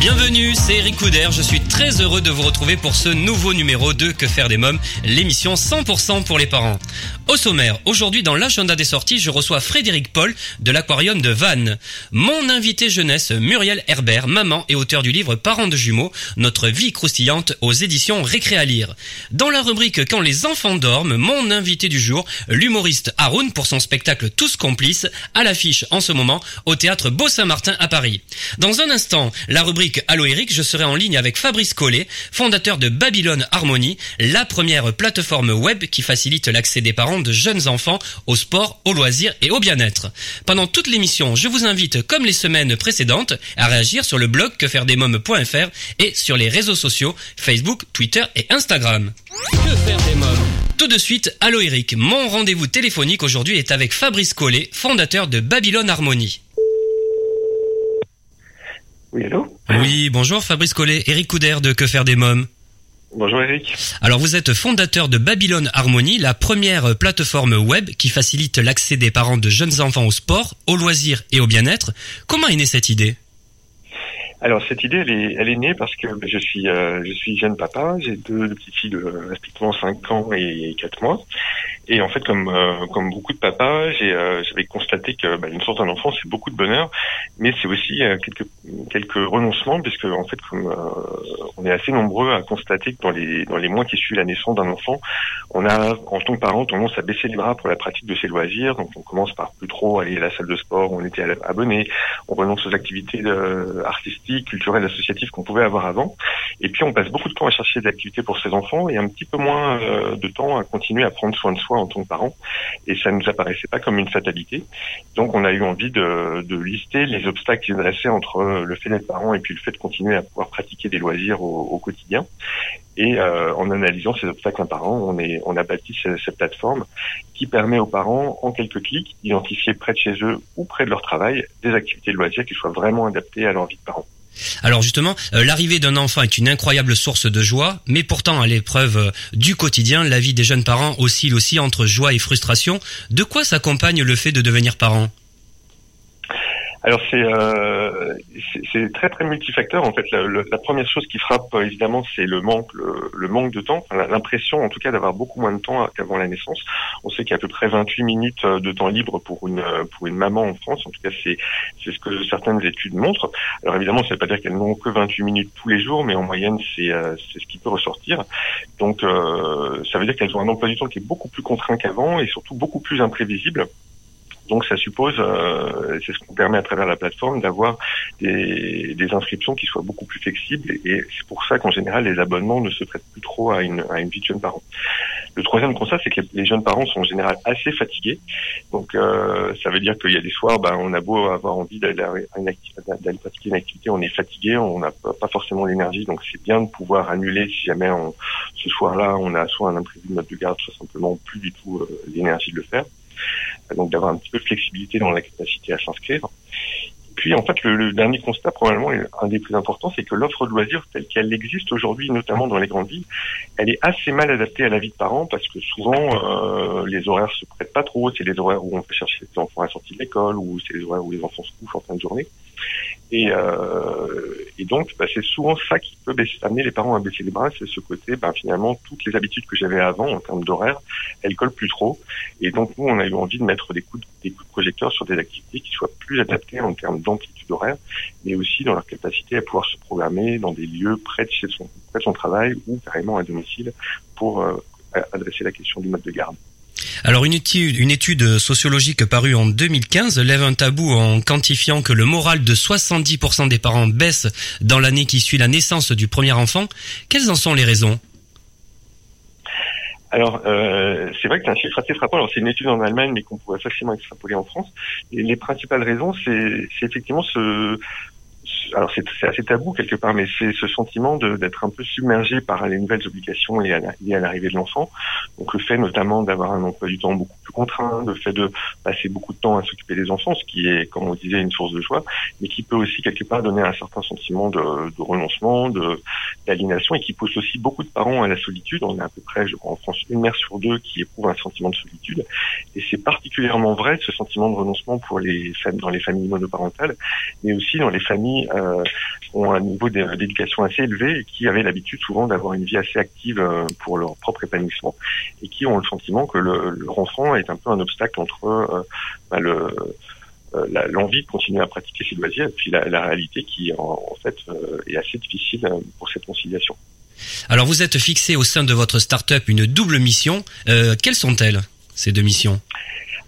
Bienvenue, c'est Eric Couder. Je suis très heureux de vous retrouver pour ce nouveau numéro de Que faire des mômes, l'émission 100% pour les parents. Au sommaire, aujourd'hui dans l'agenda des sorties, je reçois Frédéric Paul de l'aquarium de Vannes. Mon invité jeunesse, Muriel Herbert, maman et auteur du livre Parents de jumeaux, notre vie croustillante aux éditions Récré à lire. Dans la rubrique Quand les enfants dorment, mon invité du jour, l'humoriste Haroun pour son spectacle Tous complices, à l'affiche en ce moment au théâtre Beau-Saint-Martin à Paris. Dans un instant, la rubrique Allo Eric, je serai en ligne avec Fabrice Collet, fondateur de Babylone Harmonie, la première plateforme web qui facilite l'accès des parents de jeunes enfants au sport, au loisir et au bien-être. Pendant toute l'émission, je vous invite, comme les semaines précédentes, à réagir sur le blog quefairedesmoms.fr et sur les réseaux sociaux Facebook, Twitter et Instagram. Que faire des mômes? Tout de suite, Allo Eric, mon rendez-vous téléphonique aujourd'hui est avec Fabrice Collet, fondateur de Babylone Harmonie. Oui, allô Oui, bonjour Fabrice Collet, Eric Couder de Que faire des mômes. Bonjour Eric. Alors vous êtes fondateur de Babylone Harmonie, la première plateforme web qui facilite l'accès des parents de jeunes enfants au sport, au loisir et au bien-être. Comment est née cette idée? Alors cette idée, elle est, elle est née parce que je suis, euh, je suis jeune papa. J'ai deux, deux petites filles de respectivement 5 ans et 4 mois. Et en fait, comme euh, comme beaucoup de papas, j'ai euh, j'avais constaté que bah, une sorte d'un enfant, c'est beaucoup de bonheur, mais c'est aussi euh, quelques quelques renoncements, puisque en fait, comme euh, on est assez nombreux à constater que dans les dans les mois qui suivent la naissance d'un enfant, on a en tant que parent tendance à baisser les bras pour la pratique de ses loisirs. Donc on commence par plus trop aller à la salle de sport, on était abonné, on renonce aux activités euh, artistiques, culturelles, associatives qu'on pouvait avoir avant, et puis on passe beaucoup de temps à chercher des activités pour ses enfants et un petit peu moins euh, de temps à continuer à prendre soin de soi en tant que parent. Et ça nous apparaissait pas comme une fatalité. Donc on a eu envie de, lister les obstacles qui se dressaient entre le fait d'être parent et puis le fait de continuer à pouvoir pratiquer des loisirs au, quotidien. Et euh, en analysant ces obstacles un par on, est, on a bâti ce- cette plateforme qui permet aux parents, en quelques clics, d'identifier près de chez eux ou près de leur travail des activités de loisirs qui soient vraiment adaptées à leur vie de parent. Alors justement, euh, l'arrivée d'un enfant est une incroyable source de joie, mais pourtant à l'épreuve euh, du quotidien, la vie des jeunes parents oscille aussi entre joie et frustration. De quoi s'accompagne le fait de devenir parent? Alors c'est euh, c'est- très très multifacteur en fait. La, le- la première chose qui frappe évidemment c'est le manque le, le manque de temps, Enfin, l'impression en tout cas d'avoir beaucoup moins de temps qu'avant la naissance. On sait qu'il y a à peu près 28 minutes de temps libre pour une pour une maman en France. En tout cas c'est c'est ce que certaines études montrent. Alors évidemment ça veut pas dire qu'elles n'ont que 28 minutes tous les jours, mais en moyenne c'est euh, c'est ce qui peut ressortir. Donc euh, ça veut dire qu'elles ont un emploi du temps qui est beaucoup plus contraint qu'avant et surtout beaucoup plus imprévisible. Donc ça suppose, euh, c'est ce qu'on permet à travers la plateforme, d'avoir des, des inscriptions qui soient beaucoup plus flexibles et c'est pour ça qu'en général les abonnements ne se prêtent plus trop à une, à une vie de jeune parent. Le troisième constat, c'est que les, jeunes parents sont en général assez fatigués. Donc euh, ça veut dire qu'il y a des soirs, ben, on a beau avoir envie d'aller pratiquer une activité, on est fatigué, on n'a pas forcément l'énergie, donc c'est bien de pouvoir annuler si jamais on, ce soir-là on a soit un imprévu de note de garde, soit simplement plus du tout euh, l'énergie de le faire donc d'avoir un petit peu de flexibilité dans la capacité à s'inscrire. Puis en fait, le, le dernier constat, probablement un des plus importants, c'est que l'offre de loisirs telle qu'elle existe aujourd'hui, notamment dans les grandes villes, elle est assez mal adaptée à la vie de parents parce que souvent euh, les horaires se prêtent pas trop. C'est les horaires où on peut chercher les enfants à la sortie de l'école ou c'est les horaires où les enfants se couchent en fin de journée. Et, euh, et donc, bah, c'est souvent ça qui peut amener les parents à baisser les bras, c'est ce côté, bah, finalement, toutes les habitudes que j'avais avant en termes d'horaire, elles collent plus trop. Et donc, nous, on a eu envie de mettre des coups de, des coups de projecteur sur des activités qui soient plus adaptées en termes d'amplitude horaire, mais aussi dans leur capacité à pouvoir se programmer dans des lieux près de, chez son, près de son travail ou carrément à domicile pour euh, adresser la question du mode de garde. Alors une étude, une étude sociologique parue en 2015 lève un tabou en quantifiant que le moral de 70% des parents baisse dans l'année qui suit la naissance du premier enfant. Quelles en sont les raisons? Alors, euh, c'est vrai que c'est un chiffre assez frappant. Alors, c'est une étude en Allemagne, mais qu'on pourrait facilement extrapoler en France. Les principales raisons, c'est effectivement ce, alors c'est assez tabou quelque part, mais c'est ce sentiment d'être un peu submergé par les nouvelles obligations liées à l'arrivée de l'enfant. Donc le fait notamment d'avoir un emploi du temps beaucoup plus contraint, le fait de passer beaucoup de temps à s'occuper des enfants, ce qui est, comme on disait, une source de joie, mais qui peut aussi quelque part donner un certain sentiment de, renoncement, d'aliénation, et qui pousse aussi beaucoup de parents à la solitude. On a à peu près, je crois, en France, une mère sur deux qui éprouve un sentiment de solitude, et c'est particulièrement vrai ce sentiment de renoncement pour les femmes dans les familles monoparentales, mais aussi dans les familles euh, ont un niveau d'éducation assez élevé et qui avaient l'habitude souvent d'avoir une vie assez active euh, pour leur propre épanouissement et qui ont le sentiment que le, leur enfant est un peu un obstacle entre euh, bah, le l'envie de continuer à pratiquer ses loisirs et puis la réalité qui en, fait est assez difficile pour cette conciliation. Alors vous êtes fixé au sein de votre start-up une double mission. quelles sont-elles ces deux missions?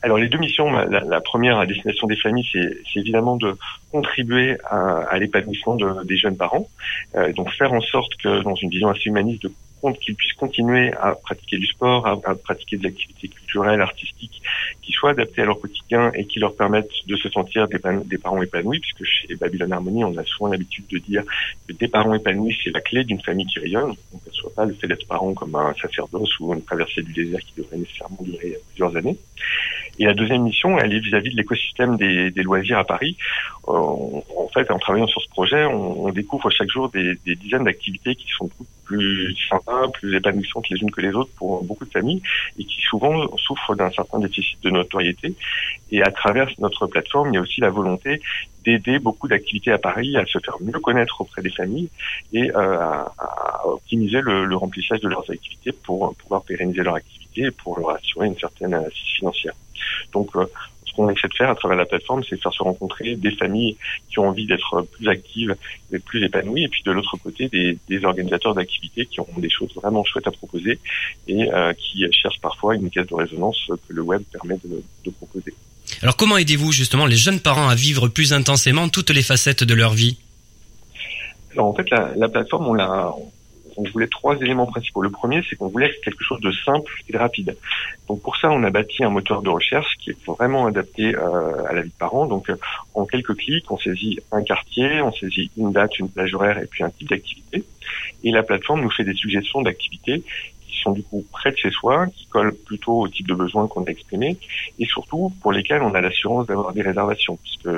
Alors les deux missions, la, première à destination des familles, c'est évidemment de contribuer à, l'épanouissement de, des jeunes parents, euh, donc faire en sorte que dans une vision assez humaniste de qu'ils puissent continuer à pratiquer du sport, à, pratiquer de l'activité culturelle, artistique, qui soient adaptées à leur quotidien et qui leur permettent de se sentir des, des parents épanouis, puisque chez Babylon Harmonie, on a souvent l'habitude de dire que des parents épanouis, c'est la clé d'une famille qui rayonne. On ne perçoit pas le fait d'être parent comme un sacerdoce ou une traversée du désert qui devrait nécessairement durer plusieurs années. Et la deuxième mission, elle est vis-à-vis de l'écosystème des, des, loisirs à Paris. Euh, en fait, en travaillant sur ce projet, on, découvre chaque jour des, des dizaines d'activités qui sont plus sympas, plus épanouissantes les unes que les autres pour beaucoup de familles et qui souvent souffrent d'un certain déficit de notoriété. Et à travers notre plateforme, il y a aussi la volonté d'aider beaucoup d'activités à Paris à se faire mieux connaître auprès des familles et euh, à, optimiser le, le, remplissage de leurs activités pour pouvoir pérenniser leur activité et pour leur assurer une certaine assise financière. Donc, euh, ce qu'on essaie de faire à travers la plateforme, c'est faire se rencontrer des familles qui ont envie d'être plus actives et plus épanouies, et puis de l'autre côté, des, des organisateurs d'activités qui ont des choses vraiment chouettes à proposer et euh, qui cherchent parfois une caisse de résonance que le web permet de, de proposer. Alors comment aidez-vous justement les jeunes parents à vivre plus intensément toutes les facettes de leur vie? Alors en fait, la, la plateforme, on l'a on voulait trois éléments principaux. Le premier, c'est qu'on voulait quelque chose de simple et de rapide. Donc pour ça, on a bâti un moteur de recherche qui est vraiment adapté euh, à la vie de parents. Donc euh, en quelques clics, on saisit un quartier, on saisit une date, une plage horaire et puis un type d'activité. Et la plateforme nous fait des suggestions d'activités qui sont du coup près de chez soi, qui collent plutôt au type de besoin qu'on a exprimé, et surtout pour lesquels on a l'assurance d'avoir des réservations, puisque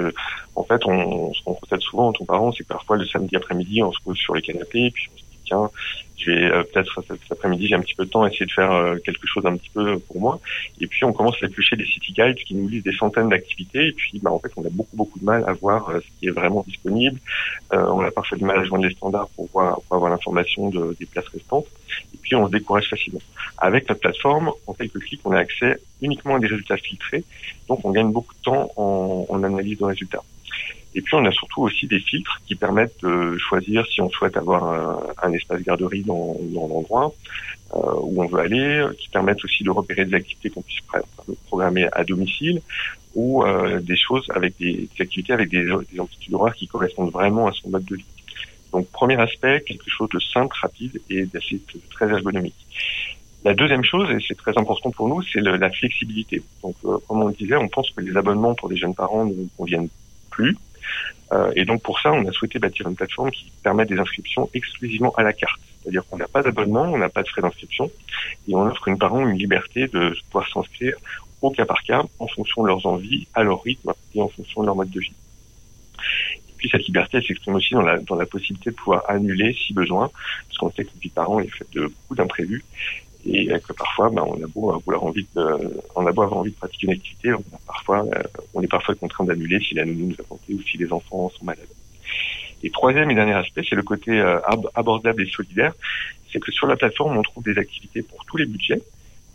en fait, on, ce qu'on constate souvent en tant parents, c'est que parfois le samedi après-midi, on se pose sur les canapés, puis on se tiens, je vais euh, peut-être cet après-midi, j'ai un petit peu de temps, essayer de faire euh, quelque chose un petit peu pour moi. Et puis on commence à éplucher des city guides qui nous lisent des centaines d'activités. Et puis bah, en fait, on a beaucoup beaucoup de mal à voir euh, ce qui est vraiment disponible. on a parfois du mal à joindre les standards pour voir pour avoir l'information de, des places restantes. Et puis on se décourage facilement. Avec notre plateforme, en quelques clics, on a accès uniquement à des résultats filtrés. Donc on gagne beaucoup de temps en, en analyse de résultats. Et puis on a surtout aussi des filtres qui permettent de choisir si on souhaite avoir un, espace garderie dans, dans l'endroit euh, où on veut aller, qui permettent aussi de repérer des activités qu'on puisse programmer à domicile ou euh, des choses avec des, des, activités avec des, des amplitudes horaires qui correspondent vraiment à son mode de vie. Donc premier aspect, quelque chose de simple, rapide et d'assez très ergonomique. La deuxième chose, et c'est très important pour nous, c'est la flexibilité. Donc, euh, comme on le disait, on pense que les abonnements pour les jeunes parents ne conviennent plus. Euh, et donc pour ça, on a souhaité bâtir une plateforme qui permet des inscriptions exclusivement à la carte. C'est-à-dire qu'on n'a pas d'abonnement, on n'a pas de frais d'inscription, et on offre une parent une liberté de pouvoir s'inscrire au cas par cas, en fonction de leurs envies, à leur rythme et en fonction de leur mode de vie. Et puis cette liberté, elle s'exprime aussi dans la, dans la possibilité de pouvoir annuler si besoin, parce qu'on sait que vie de parent est faite de beaucoup d'imprévus, et que parfois ben, on a beau avoir envie de, on a beau avoir envie de pratiquer une activité, on a parfois, euh, on est parfois contraint d'annuler si la nounou nous a tenté ou si les enfants sont malades. Et troisième et dernier aspect, c'est le côté euh, abordable et solidaire. C'est que sur la plateforme, on trouve des activités pour tous les budgets.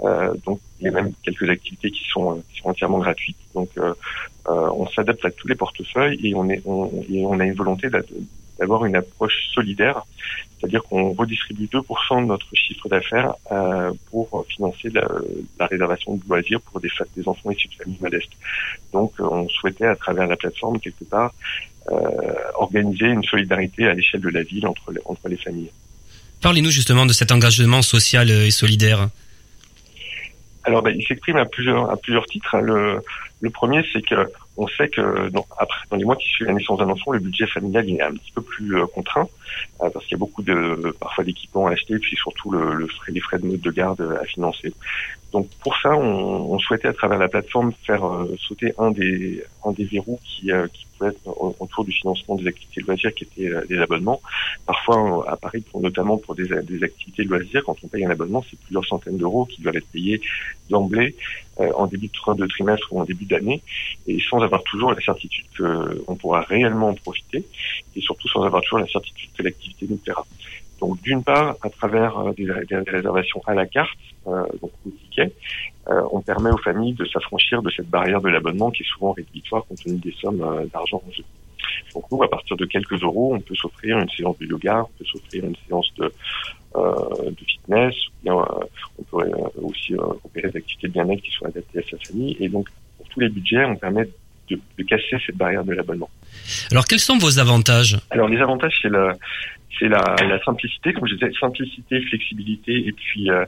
Euh, donc il y a même quelques activités qui sont, qui sont entièrement gratuites. Donc euh, euh on s'adapte à tous les portefeuilles et on, est, on, et on a une volonté d'avoir une approche solidaire, c'est-à-dire qu'on redistribue 2% de notre chiffre d'affaires euh, pour financer la, la, réservation de loisirs pour des, des enfants issus de familles modestes. Donc on souhaitait à travers la plateforme quelque part euh, organiser une solidarité à l'échelle de la ville entre les, entre les familles. Parlez-nous justement de cet engagement social et solidaire. Alors, ben, il s'exprime à plusieurs à plusieurs titres. Hein. Le, Le premier, c'est que on sait que dans, après, dans les mois qui suivent la naissance d'un enfant, le budget familial il est un petit peu plus euh, contraint euh, parce qu'il y a beaucoup de parfois d'équipements à acheter, puis surtout le, le les frais de mode de garde à financer. Donc pour ça, on, on souhaitait à travers la plateforme faire euh, sauter un des un des verrous qui, qui pouvait être autour du financement des activités de loisirs, qui étaient des abonnements. Parfois, à Paris, notamment pour des, activités de loisirs, quand on paye un abonnement, c'est plusieurs centaines d'euros qui doivent être payés d'emblée en début de, de trimestre ou en début d'année, et sans avoir toujours la certitude qu'on pourra réellement en profiter et surtout sans avoir toujours la certitude que l'activité nous plaira. Donc d'une part, à travers euh, des, réservations à la carte, euh, donc au ticket, euh, on permet aux familles de s'affranchir de cette barrière de l'abonnement qui est souvent rédhibitoire compte tenu des sommes d'argent en jeu. Donc nous, à partir de quelques euros, on peut s'offrir une séance de yoga, on peut s'offrir une séance de, de fitness, on peut aussi opérer des activités de bien-être qui sont adaptées à sa famille. Et donc, pour tous les budgets, on permet de, casser cette barrière de l'abonnement. Alors quels sont vos avantages? Alors les avantages c'est la c'est la, la, simplicité, comme je disais, simplicité, flexibilité et puis euh,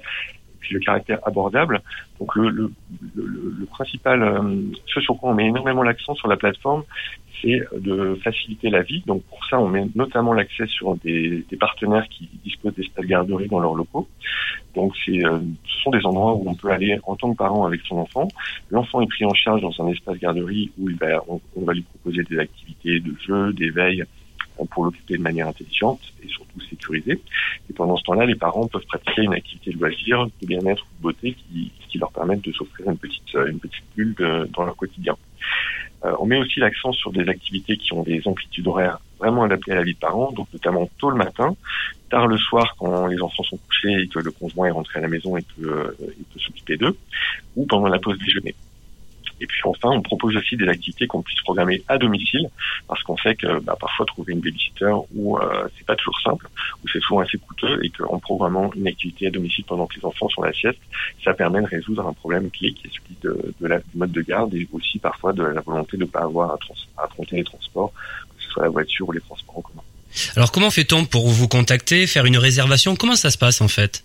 puis le caractère abordable. Donc le, le, le, le principal, euh, ce sur quoi on met énormément l'accent sur la plateforme, c'est de faciliter la vie. Donc pour ça, on met notamment l'accès sur des, des, partenaires qui disposent d'espaces garderie dans leurs locaux. Donc c'est, euh, ce sont des endroits où on peut aller en tant que parent avec son enfant. L'enfant est pris en charge dans un espace garderie où il va, on, on va lui proposer des activités de jeu, d'éveil, pour l'occuper de manière intelligente et surtout sécurisée. Et pendant ce temps-là, les parents peuvent pratiquer une activité de loisir, de bien-être ou de beauté qui, qui leur permettent de s'offrir une petite, une petite bulle dans leur quotidien. Euh, on met aussi l'accent sur des activités qui ont des amplitudes horaires vraiment adaptées à la vie de parents, donc notamment tôt le matin, tard le soir quand les enfants sont couchés et que le conjoint est rentré à la maison et peut, euh, peut s'occuper d'eux, ou pendant la pause déjeuner. Et puis enfin, on propose aussi des activités qu'on puisse programmer à domicile, parce qu'on sait que bah, parfois trouver une babysitter ou euh, c'est pas toujours simple, ou c'est souvent assez coûteux, et qu'en programmant une activité à domicile pendant que les enfants sont à la sieste, ça permet de résoudre un problème clé qui est celui de, de la, du mode de garde et aussi parfois de la volonté de ne pas avoir à, à affronter les transports, que ce soit la voiture ou les transports en commun. Alors comment fait-on pour vous contacter, faire une réservation? Comment ça se passe en fait?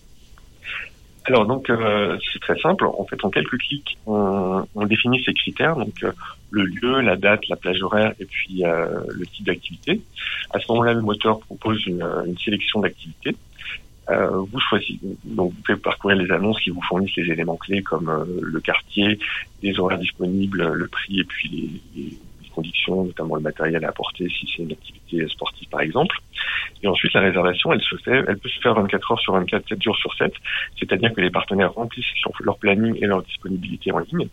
Alors donc euh, c'est très simple. En fait, en quelques clics, on, on définit ces critères. Donc euh, le lieu, la date, la plage horaire et puis euh, le type d'activité. À ce moment-là, le moteur propose une, une sélection d'activités. vous choisissez, donc vous pouvez parcourir les annonces qui vous fournissent les éléments clés comme le quartier, les horaires disponibles, le prix et puis les, les notamment le matériel à apporter si c'est une activité sportive par exemple. Et ensuite, la réservation, elle se fait, elle peut se faire 24 heures sur 24, 7 jours sur 7. C'est-à-dire que les partenaires remplissent leur planning et leur disponibilité en ligne.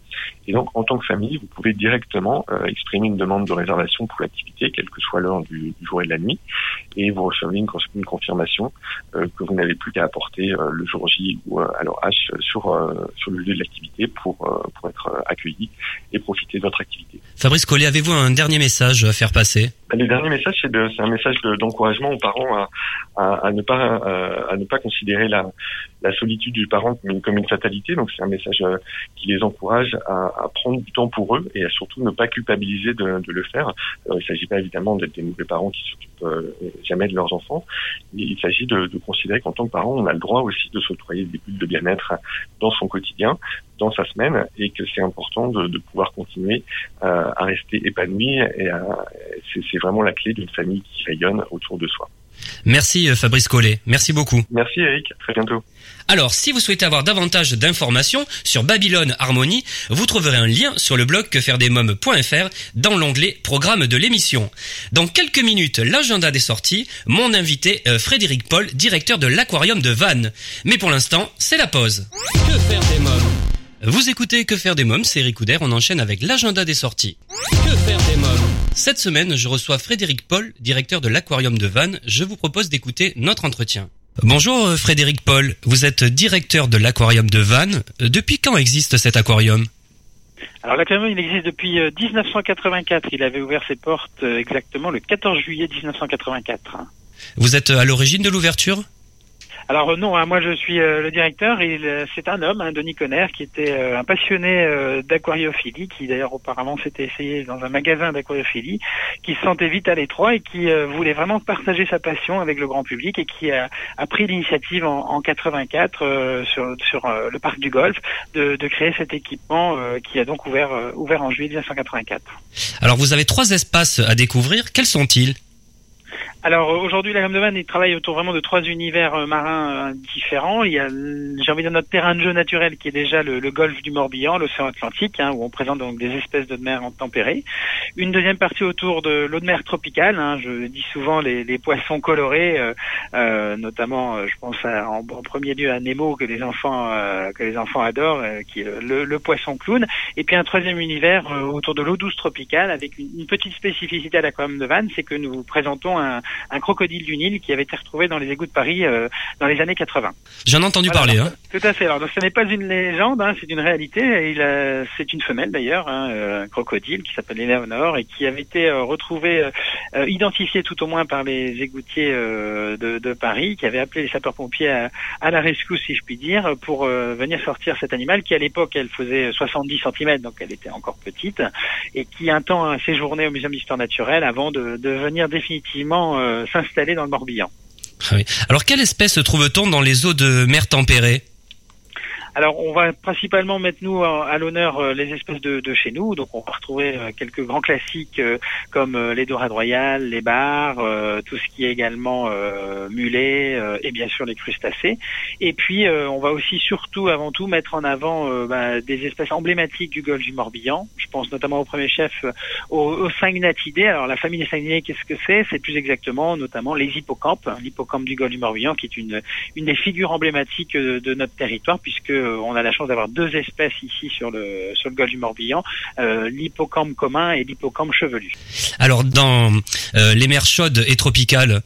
Et donc, en tant que famille, vous pouvez directement euh, exprimer une demande de réservation pour l'activité, quelle que soit l'heure du, du, jour et de la nuit. Et vous recevez une, une confirmation euh, que vous n'avez plus qu'à apporter euh, le jour J ou à l'heure H sur, sur le lieu de l'activité pour, pour être accueilli et profiter de votre activité. Fabrice Collet, avez-vous un dernier message à faire passer. Bah, Le dernier message, c'est un message d'encouragement aux parents à, ne pas à, ne pas considérer la, la solitude du parent comme une, comme une fatalité. Donc c'est un message euh, qui les encourage à, à, prendre du temps pour eux et à surtout ne pas culpabiliser de, de le faire. Alors, il ne s'agit pas évidemment d'être des mauvais parents qui s'occupent euh, jamais de leurs enfants. Il s'agit de, de, considérer qu'en tant que parent, on a le droit aussi de s'octroyer des bulles de bien-être dans son quotidien, dans sa semaine, et que c'est important de, de, pouvoir continuer euh, à rester épanoui. Et c'est vraiment la clé d'une famille qui rayonne autour de soi. Merci euh, Fabrice Collet. Merci beaucoup. Merci Eric. À très bientôt. Alors, si vous souhaitez avoir davantage d'informations sur Babylone Harmonie, vous trouverez un lien sur le blog quefairedesmoms.fr dans l'onglet Programme de l'émission. Dans quelques minutes, l'agenda des sorties, mon invité euh, Frédéric Paul, directeur de l'aquarium de Vannes. Mais pour l'instant, c'est la pause. Que faire des mômes? Vous écoutez Que faire des mômes, c'est Eric on enchaîne avec l'agenda des sorties. Que faire des mômes? Cette semaine, je reçois Frédéric Paul, directeur de l'aquarium de Vannes. Je vous propose d'écouter notre entretien. Bonjour euh, Frédéric Paul, vous êtes directeur de l'aquarium de Vannes. Euh, depuis quand existe cet aquarium? Alors l'aquarium il existe depuis 1984. Euh, il avait ouvert ses portes exactement le 14 juillet 1984. Vous êtes à l'origine de l'ouverture? Alors non, hein, moi je suis le directeur et c'est un homme, hein, Denis Conner, qui était un passionné d'aquariophilie, qui d'ailleurs auparavant s'était essayé dans un magasin d'aquariophilie, qui se sentait vite à l'étroit et qui voulait vraiment partager sa passion avec le grand public et qui a, pris l'initiative en, en 84 sur, sur le parc du Golfe de, de créer cet équipement qui a donc ouvert, ouvert en juillet 1984. Alors vous avez trois espaces à découvrir. Quels sont-ils? Alors aujourd'hui, la gamme de Vannes, il travaille autour vraiment de trois univers euh, marins euh, différents. Il y a, j'ai envie de dire, notre terrain de jeu naturel qui est déjà le, golfe du Morbihan, l'océan Atlantique, hein, où on présente donc des espèces de mer tempérée. Une deuxième partie autour de l'eau de mer tropicale. Hein, je dis souvent les, les poissons colorés, euh, euh notamment, je pense en, premier lieu à Nemo que les enfants que les enfants adorent, qui est le, le, poisson clown. Et puis un troisième univers autour de l'eau douce tropicale, avec une, petite spécificité à l'aquarium de Vannes, c'est que nous présentons un, un, crocodile du Nil qui avait été retrouvé dans les égouts de Paris euh, dans les années 80. J'en ai entendu parler. Hein. Tout à fait. Alors, donc, ce n'est pas une légende, hein, c'est une réalité. Il c'est une femelle d'ailleurs, hein, euh, un crocodile qui s'appelle Eleonore et qui avait été euh, retrouvé, identifié tout au moins par les égoutiers de, de, Paris, qui avait appelé les sapeurs-pompiers à, à, la rescousse, si je puis dire, pour venir sortir cet animal qui à l'époque elle faisait 70 cm, donc elle était encore petite, et qui un temps a séjourné au Muséum d'histoire naturelle avant de, de venir définitivement euh, s'installer dans le Morbihan. Ah Alors quelle espèce trouve-t-on dans les eaux de mer tempérée? Alors, on va principalement mettre nous à l'honneur euh, les espèces de, chez nous. Donc, on va retrouver euh, quelques grands classiques euh, comme les dorades royales, les bars, tout ce qui est également mulet et bien sûr les crustacés. Et puis, on va aussi surtout, avant tout, mettre en avant bah, des espèces emblématiques du golfe du Morbihan. Je pense notamment au premier chef aux, aux. Alors, la famille des Sangnatidés, qu'est-ce que c'est? C'est plus exactement, notamment, les hippocampes, l'hippocampe du golfe du Morbihan, qui est une, une des figures emblématiques de notre territoire, puisque euh, on a la chance d'avoir deux espèces ici sur le golfe du Morbihan, euh, l'hippocampe commun et l'hippocampe chevelu. Alors dans euh, les mers chaudes et tropicales,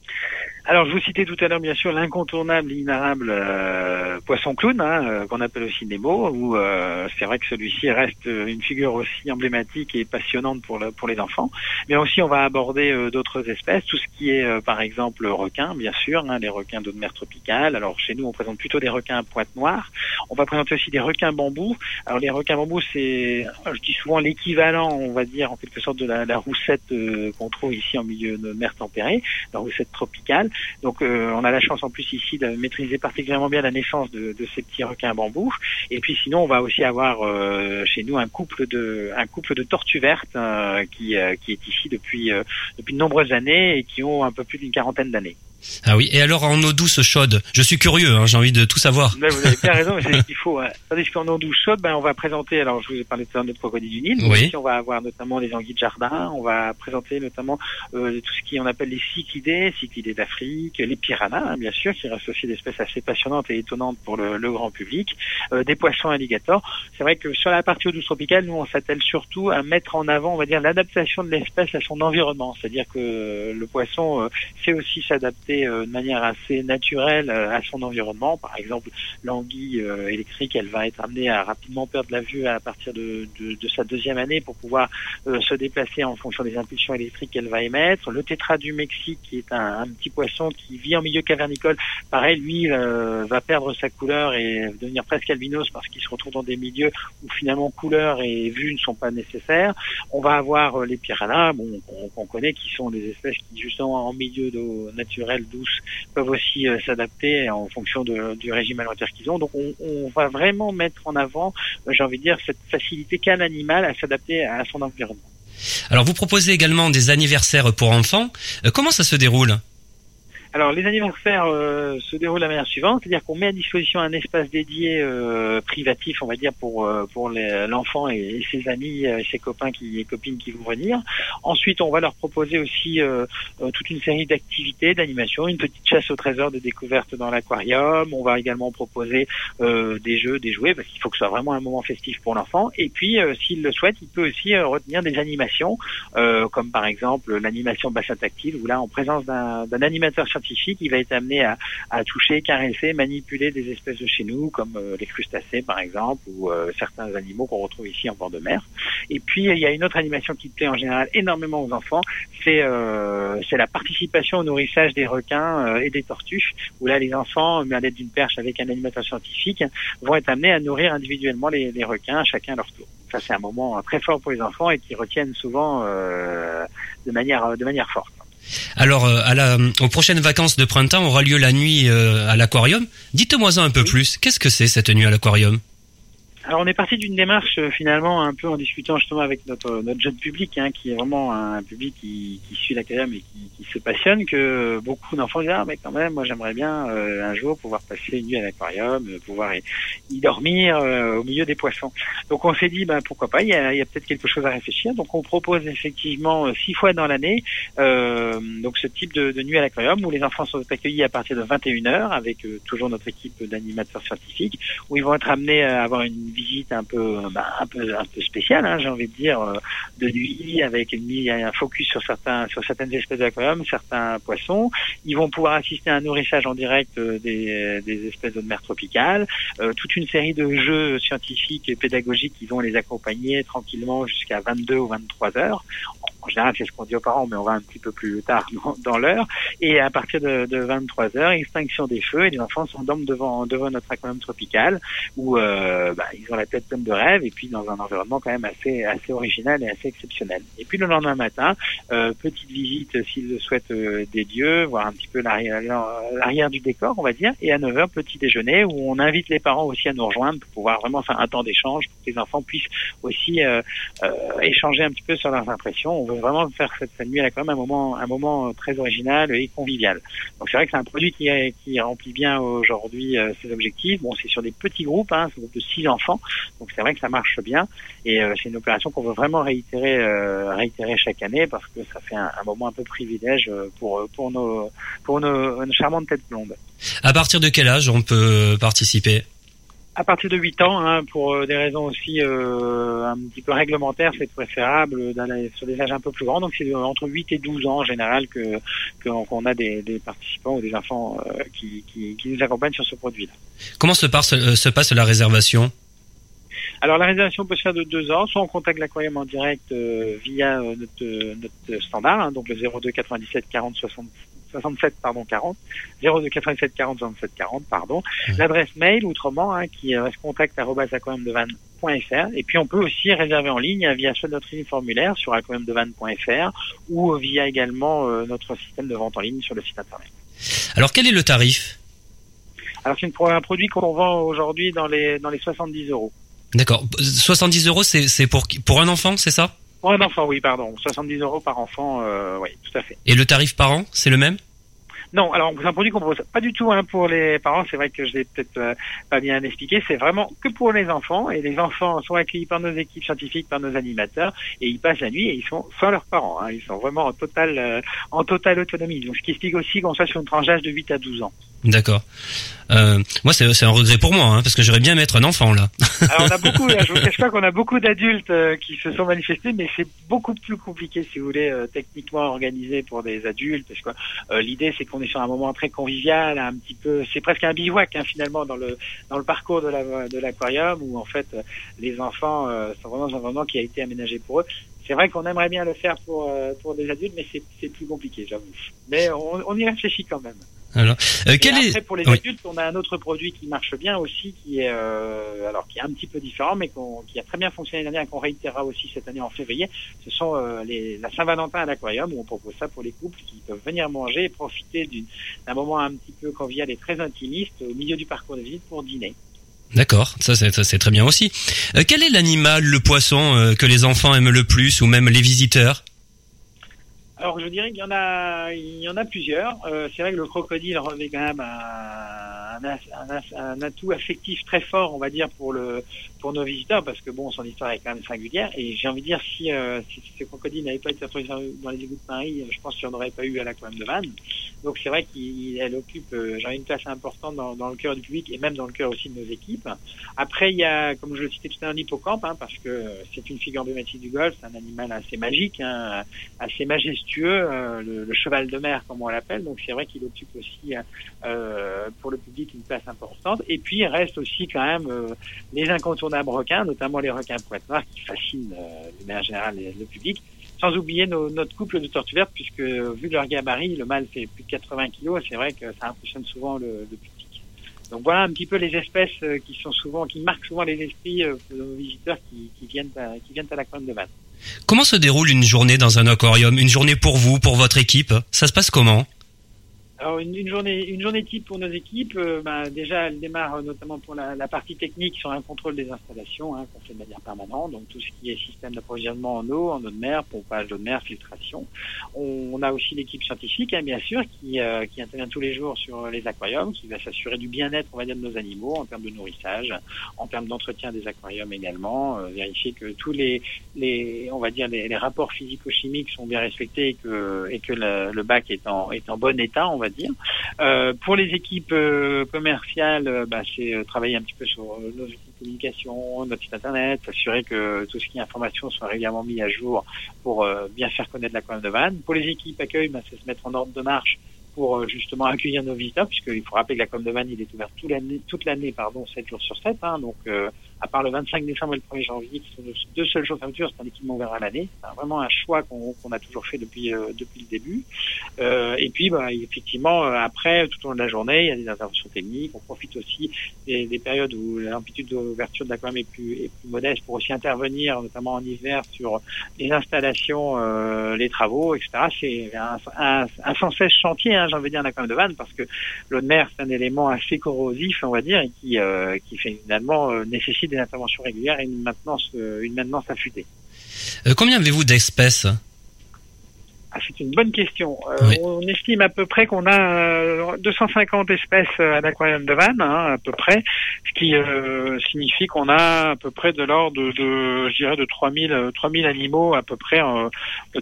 alors, je vous citais tout à l'heure, bien sûr, l'incontournable, l'inarable euh, poisson clown, hein, euh, qu'on appelle aussi Nemo, où euh, c'est vrai que celui-ci reste une figure aussi emblématique et passionnante pour, le, pour les enfants. Mais aussi, on va aborder d'autres espèces, tout ce qui est, par exemple, requins, bien sûr, hein, les requins d'eau de mer tropicale. Alors, chez nous, on présente plutôt des requins à pointe noire. On va présenter aussi des requins bambous. Alors, les requins bambous, c'est, je dis souvent, l'équivalent, on va dire, en quelque sorte, de la, la roussette qu'on trouve ici en milieu de mer tempérée, la roussette tropicale. Donc euh, on a la chance en plus ici de maîtriser particulièrement bien la naissance de, de ces petits requins bambous. Et puis sinon on va aussi avoir euh, chez nous un couple de un couple de tortues vertes euh, qui, qui est ici depuis depuis de nombreuses années et qui ont un peu plus d'une quarantaine d'années. Ah oui, et alors en eau douce chaude Je suis curieux, hein, j'ai envie de tout savoir. Ben, vous avez bien raison, mais c'est ce qu'il faut. Hein. Tandis qu'en eau douce chaude, ben, on va présenter, alors je vous ai parlé de notre crocodile du Nil, oui. on va avoir notamment les anguilles de jardin, on va présenter notamment euh, tout ce qui on appelle les cyclidés, cyclidés d'Afrique, les piranhas, hein, bien sûr, qui restent aussi d'espèces assez passionnantes et étonnantes pour le, le grand public, euh, des poissons alligators. C'est vrai que sur la partie eau douce tropicale, nous on s'attelle surtout à mettre en avant, on va dire, l'adaptation de l'espèce à son environnement, c'est-à-dire que le poisson euh, sait aussi s'adapter euh, de manière assez naturelle euh, à son environnement. Par exemple, l'anguille euh, électrique, elle va être amenée à rapidement perdre la vue à partir de, sa deuxième année pour pouvoir se déplacer en fonction des impulsions électriques qu'elle va émettre. Le tétra du Mexique, qui est un, un, petit poisson qui vit en milieu cavernicole, pareil, lui va perdre sa couleur et devenir presque albinos parce qu'il se retrouve dans des milieux où finalement couleur et vue ne sont pas nécessaires. On va avoir les piranhas, bon, qu'on connaît, qui sont des espèces qui justement en milieu d'eau naturelle douce peuvent aussi euh, s'adapter en fonction du régime alimentaire qu'ils ont. Donc on, on, va vraiment mettre en avant, euh, j'ai envie de dire, cette facilité qu'a l'animal à s'adapter à son environnement. Alors vous proposez également des anniversaires pour enfants. Euh, comment ça se déroule? Alors les anniversaires euh, se déroulent de la manière suivante, c'est-à-dire qu'on met à disposition un espace dédié euh, privatif, on va dire pour euh, pour l'enfant et, ses amis, et ses copains qui et copines qui vont venir. Ensuite, on va leur proposer aussi toute une série d'activités, d'animations, une petite chasse au trésor de découverte dans l'aquarium. On va également proposer des jeux, des jouets, parce qu'il faut que ce soit vraiment un moment festif pour l'enfant. Et puis, s'il le souhaite, il peut aussi retenir des animations, comme par exemple l'animation bassin tactile, où là, en présence d'un animateur scientifique, il va être amené à, toucher, caresser, manipuler des espèces de chez nous, comme les crustacés par exemple, ou certains animaux qu'on retrouve ici en bord de mer. Et puis il y a une autre animation qui plaît en général énormément aux enfants, c'est c'est la participation au nourrissage des requins et des tortues, où là les enfants, à l'aide d'une perche avec un animateur scientifique, vont être amenés à nourrir individuellement les, requins, chacun à leur tour. Ça, c'est un moment très fort pour les enfants et qui retiennent souvent euh, de manière de manière forte. Alors, euh, à la, aux prochaines vacances de printemps aura lieu la nuit euh, à l'aquarium. Dites-moi un peu plus. Qu'est-ce que c'est cette nuit à l'aquarium? Alors on est parti d'une démarche euh, finalement un peu en discutant justement avec notre notre jeune public, hein, qui est vraiment un public qui, qui suit l'aquarium et qui, qui, se passionne, que beaucoup d'enfants disent ah mais quand même moi j'aimerais bien euh, un jour pouvoir passer une nuit à l'aquarium, euh, pouvoir y, dormir au milieu des poissons. Donc on s'est dit bah pourquoi pas, il y a, y a peut-être quelque chose à réfléchir. Donc on propose effectivement six fois dans l'année donc ce type de, de nuit à l'aquarium où les enfants sont accueillis à partir de 21 h avec toujours notre équipe d'animateurs scientifiques où ils vont être amenés à avoir une visite un peu, bah, un peu, un peu spéciale, hein, j'ai envie de dire, euh, de nuit, avec une, un focus sur certains, sur certaines espèces d'aquarium, certains poissons. Ils vont pouvoir assister à un nourrissage en direct euh, des, des espèces de mer tropicale, euh, toute une série de jeux scientifiques et pédagogiques qui vont les accompagner tranquillement jusqu'à 22 ou 23 heures en général, c'est ce qu'on dit aux parents, mais on va un petit peu plus tard dans, l'heure. Et à partir de, de 23 heures, extinction des feux et les enfants s'endorment devant, devant notre aquarium tropical où euh, bah, ils ont la tête pleine de rêves et puis dans un environnement quand même assez, assez original et assez exceptionnel. Et puis le lendemain matin, euh, petite visite s'ils le souhaitent euh, des dieux, voir un petit peu l'arrière du décor, on va dire. Et à 9 heures, petit déjeuner où on invite les parents aussi à nous rejoindre pour pouvoir vraiment faire un temps d'échange pour que les enfants puissent aussi euh, euh, échanger un petit peu sur leurs impressions. On veut vraiment faire cette, nuit là quand même un moment, un moment très original et convivial. Donc c'est vrai que c'est un produit qui, qui remplit bien aujourd'hui euh, ses objectifs. Bon, c'est sur des petits groupes, hein, c'est de six enfants, donc c'est vrai que ça marche bien et euh, c'est une opération qu'on veut vraiment réitérer, euh, réitérer chaque année parce que ça fait un, un, moment un peu privilège pour pour nos pour nos, nos charmantes têtes blondes. À partir de quel âge on peut participer? À partir de 8 ans, hein, pour euh, des raisons aussi euh, un petit peu réglementaires, c'est préférable d'aller sur des âges un peu plus grands. Donc c'est entre 8 et 12 ans en général que qu'on a des, des, participants ou des enfants euh, qui, qui, qui, nous accompagnent sur ce produit-là. Comment se passe, se passe la réservation? Alors la réservation peut se faire de deux ans, soit on contacte l'aquarium en direct via notre, notre standard, hein, donc le 02 97 40 60 67 pardon 40 02 87 40 67 40 pardon. L'adresse mail autrement hein, qui reste contact et puis on peut aussi réserver en ligne via soit notre ligne formulaire sur aquariumdevanne.fr ou via également euh, notre système de vente en ligne sur le site internet. Alors quel est le tarif? Alors c'est un produit qu'on vend aujourd'hui dans les dans les 70 euros. D'accord. 70 euros c'est pour pour un enfant c'est ça? Pour un enfant, oui, pardon. 70 euros par enfant, euh, oui, tout à fait. Et le tarif par an, c'est le même? Non, alors c'est un produit qu'on propose pas du tout hein, pour les parents. C'est vrai que je l'ai peut-être euh, pas bien expliqué. C'est vraiment que pour les enfants et les enfants sont accueillis par nos équipes scientifiques, par nos animateurs et ils passent la nuit et ils sont sans leurs parents. Hein. Ils sont vraiment en totale euh, en totale autonomie. Donc ce qui explique aussi qu'on soit sur une tranche d'âge de 8 à 12 ans. D'accord. Euh, moi, c'est un regret pour moi, hein, parce que j'aurais bien mettre un enfant là. Alors on a beaucoup. je vous cache pas qu'on a beaucoup d'adultes euh, qui se sont manifestés, mais c'est beaucoup plus compliqué, si vous voulez, techniquement organisé pour des adultes. Parce que l'idée, c'est qu'on est sur un moment très convivial, un petit peu, c'est presque un bivouac hein, finalement dans le dans le parcours de la de l'aquarium où en fait les enfants euh, sont vraiment un environnement qui a été aménagé pour eux. C'est vrai qu'on aimerait bien le faire pour euh, pour des adultes, mais c'est plus compliqué, j'avoue. Mais on, on y réfléchit quand même. Alors, euh, quel après, pour les adultes, on a un autre produit qui marche bien aussi, qui est euh, alors qui est un petit peu différent, mais qui a très bien fonctionné l'année et qu'on réitérera aussi cette année en février. Ce sont euh, les, la Saint-Valentin à l'aquarium où on propose ça pour les couples qui peuvent venir manger et profiter d'un moment un petit peu convivial et très intimiste au milieu du parcours de visite pour dîner. D'accord, ça c'est très bien aussi. Euh, quel est l'animal, le poisson euh, que les enfants aiment le plus ou même les visiteurs? Alors je dirais qu'il y en a, il y en a plusieurs. Euh, c'est vrai que le crocodile revêt quand même un, un, atout affectif très fort, on va dire, pour le pour nos visiteurs, parce que bon, son histoire est quand même singulière. Et j'ai envie de dire, si, euh, si ce crocodile n'avait pas été retrouvé dans les égouts de Paris, je pense qu'il n'y en aurait pas eu à l'aquarium de Vannes. Donc c'est vrai qu'elle occupe, euh, une place importante dans, dans, le cœur du public et même dans le cœur aussi de nos équipes. Après, il y a, comme je le citais tout à l'heure, l'hippocampe, hein, parce que c'est une figure emblématique du golf, c'est un animal assez magique, hein, assez majestueux, euh, le, le, cheval de mer, comme on l'appelle. Donc c'est vrai qu'il occupe aussi euh, pour le public une place importante. Et puis il reste aussi quand même euh, les incontournables requins, notamment les requins pointe noirs qui fascinent euh, de manière générale le public. Sans oublier notre couple de tortues vertes, puisque vu leur gabarit, le mâle fait plus de 80 kilos, c'est vrai que ça impressionne souvent le, public. Donc voilà un petit peu les espèces euh, qui sont souvent, qui marquent souvent les esprits euh, de nos visiteurs qui, viennent à, qui viennent à de Vannes. Comment se déroule une journée dans un aquarium? Une journée pour vous, pour votre équipe? Ça se passe comment? Alors une, une, journée, une journée type pour nos équipes, euh, bah, déjà elle démarre euh, notamment pour la, la, partie technique sur un contrôle des installations hein, qu'on fait de manière permanente, donc tout ce qui est système d'approvisionnement en eau, en eau de mer, pompage d'eau de mer, filtration. On, on a aussi l'équipe scientifique, hein, bien sûr, qui, euh, qui intervient tous les jours sur les aquariums, qui va s'assurer du bien-être, on va dire, de nos animaux en termes de nourrissage, en termes d'entretien des aquariums également, euh, vérifier que tous les, les, on va dire, les, rapports physico-chimiques sont bien respectés et que, et que le, le bac est en, est en bon état, on va dire. Euh, pour les équipes euh, commerciales, euh, bah, c'est travailler un petit peu sur nos outils de communication, notre site internet, s'assurer que tout ce qui est information soit régulièrement mis à jour pour bien faire connaître la commune de Vannes. Pour les équipes accueil, bah, c'est se mettre en ordre de marche pour justement accueillir nos visiteurs, puisqu'il faut rappeler que la com de Vannes, il est ouvert toute l'année, pardon, 7 jours sur 7, hein, donc à part le 25 décembre et le 1er janvier, qui sont deux seuls jours de fermeture, c'est un équipement ouvert à l'année. C'est vraiment un choix qu'on qu'on a toujours fait depuis euh, depuis le début. Euh, et puis, bah, effectivement, après, tout au long de la journée, il y a des interventions techniques. On profite aussi des, des périodes où l'amplitude d'ouverture de l'aquarium est plus, est plus modeste pour aussi intervenir, notamment en hiver, sur les installations, les travaux, etc. C'est un, un, un, sans cesse chantier, hein, j'ai envie dire, l'aquarium de Vannes, parce que l'eau de mer, c'est un élément assez corrosif, on va dire, et qui, euh, qui finalement euh, des interventions régulières et une maintenance, euh, une maintenance affûtée. Euh, combien avez-vous d'espèces? Ah, c'est une bonne question. Euh, oui. On estime à peu près qu'on a 250 espèces à l'aquarium de Vannes, hein, à peu près, ce qui euh, signifie qu'on a à peu près de l'ordre de, de, je dirais, de 3000, 3000 animaux à peu près,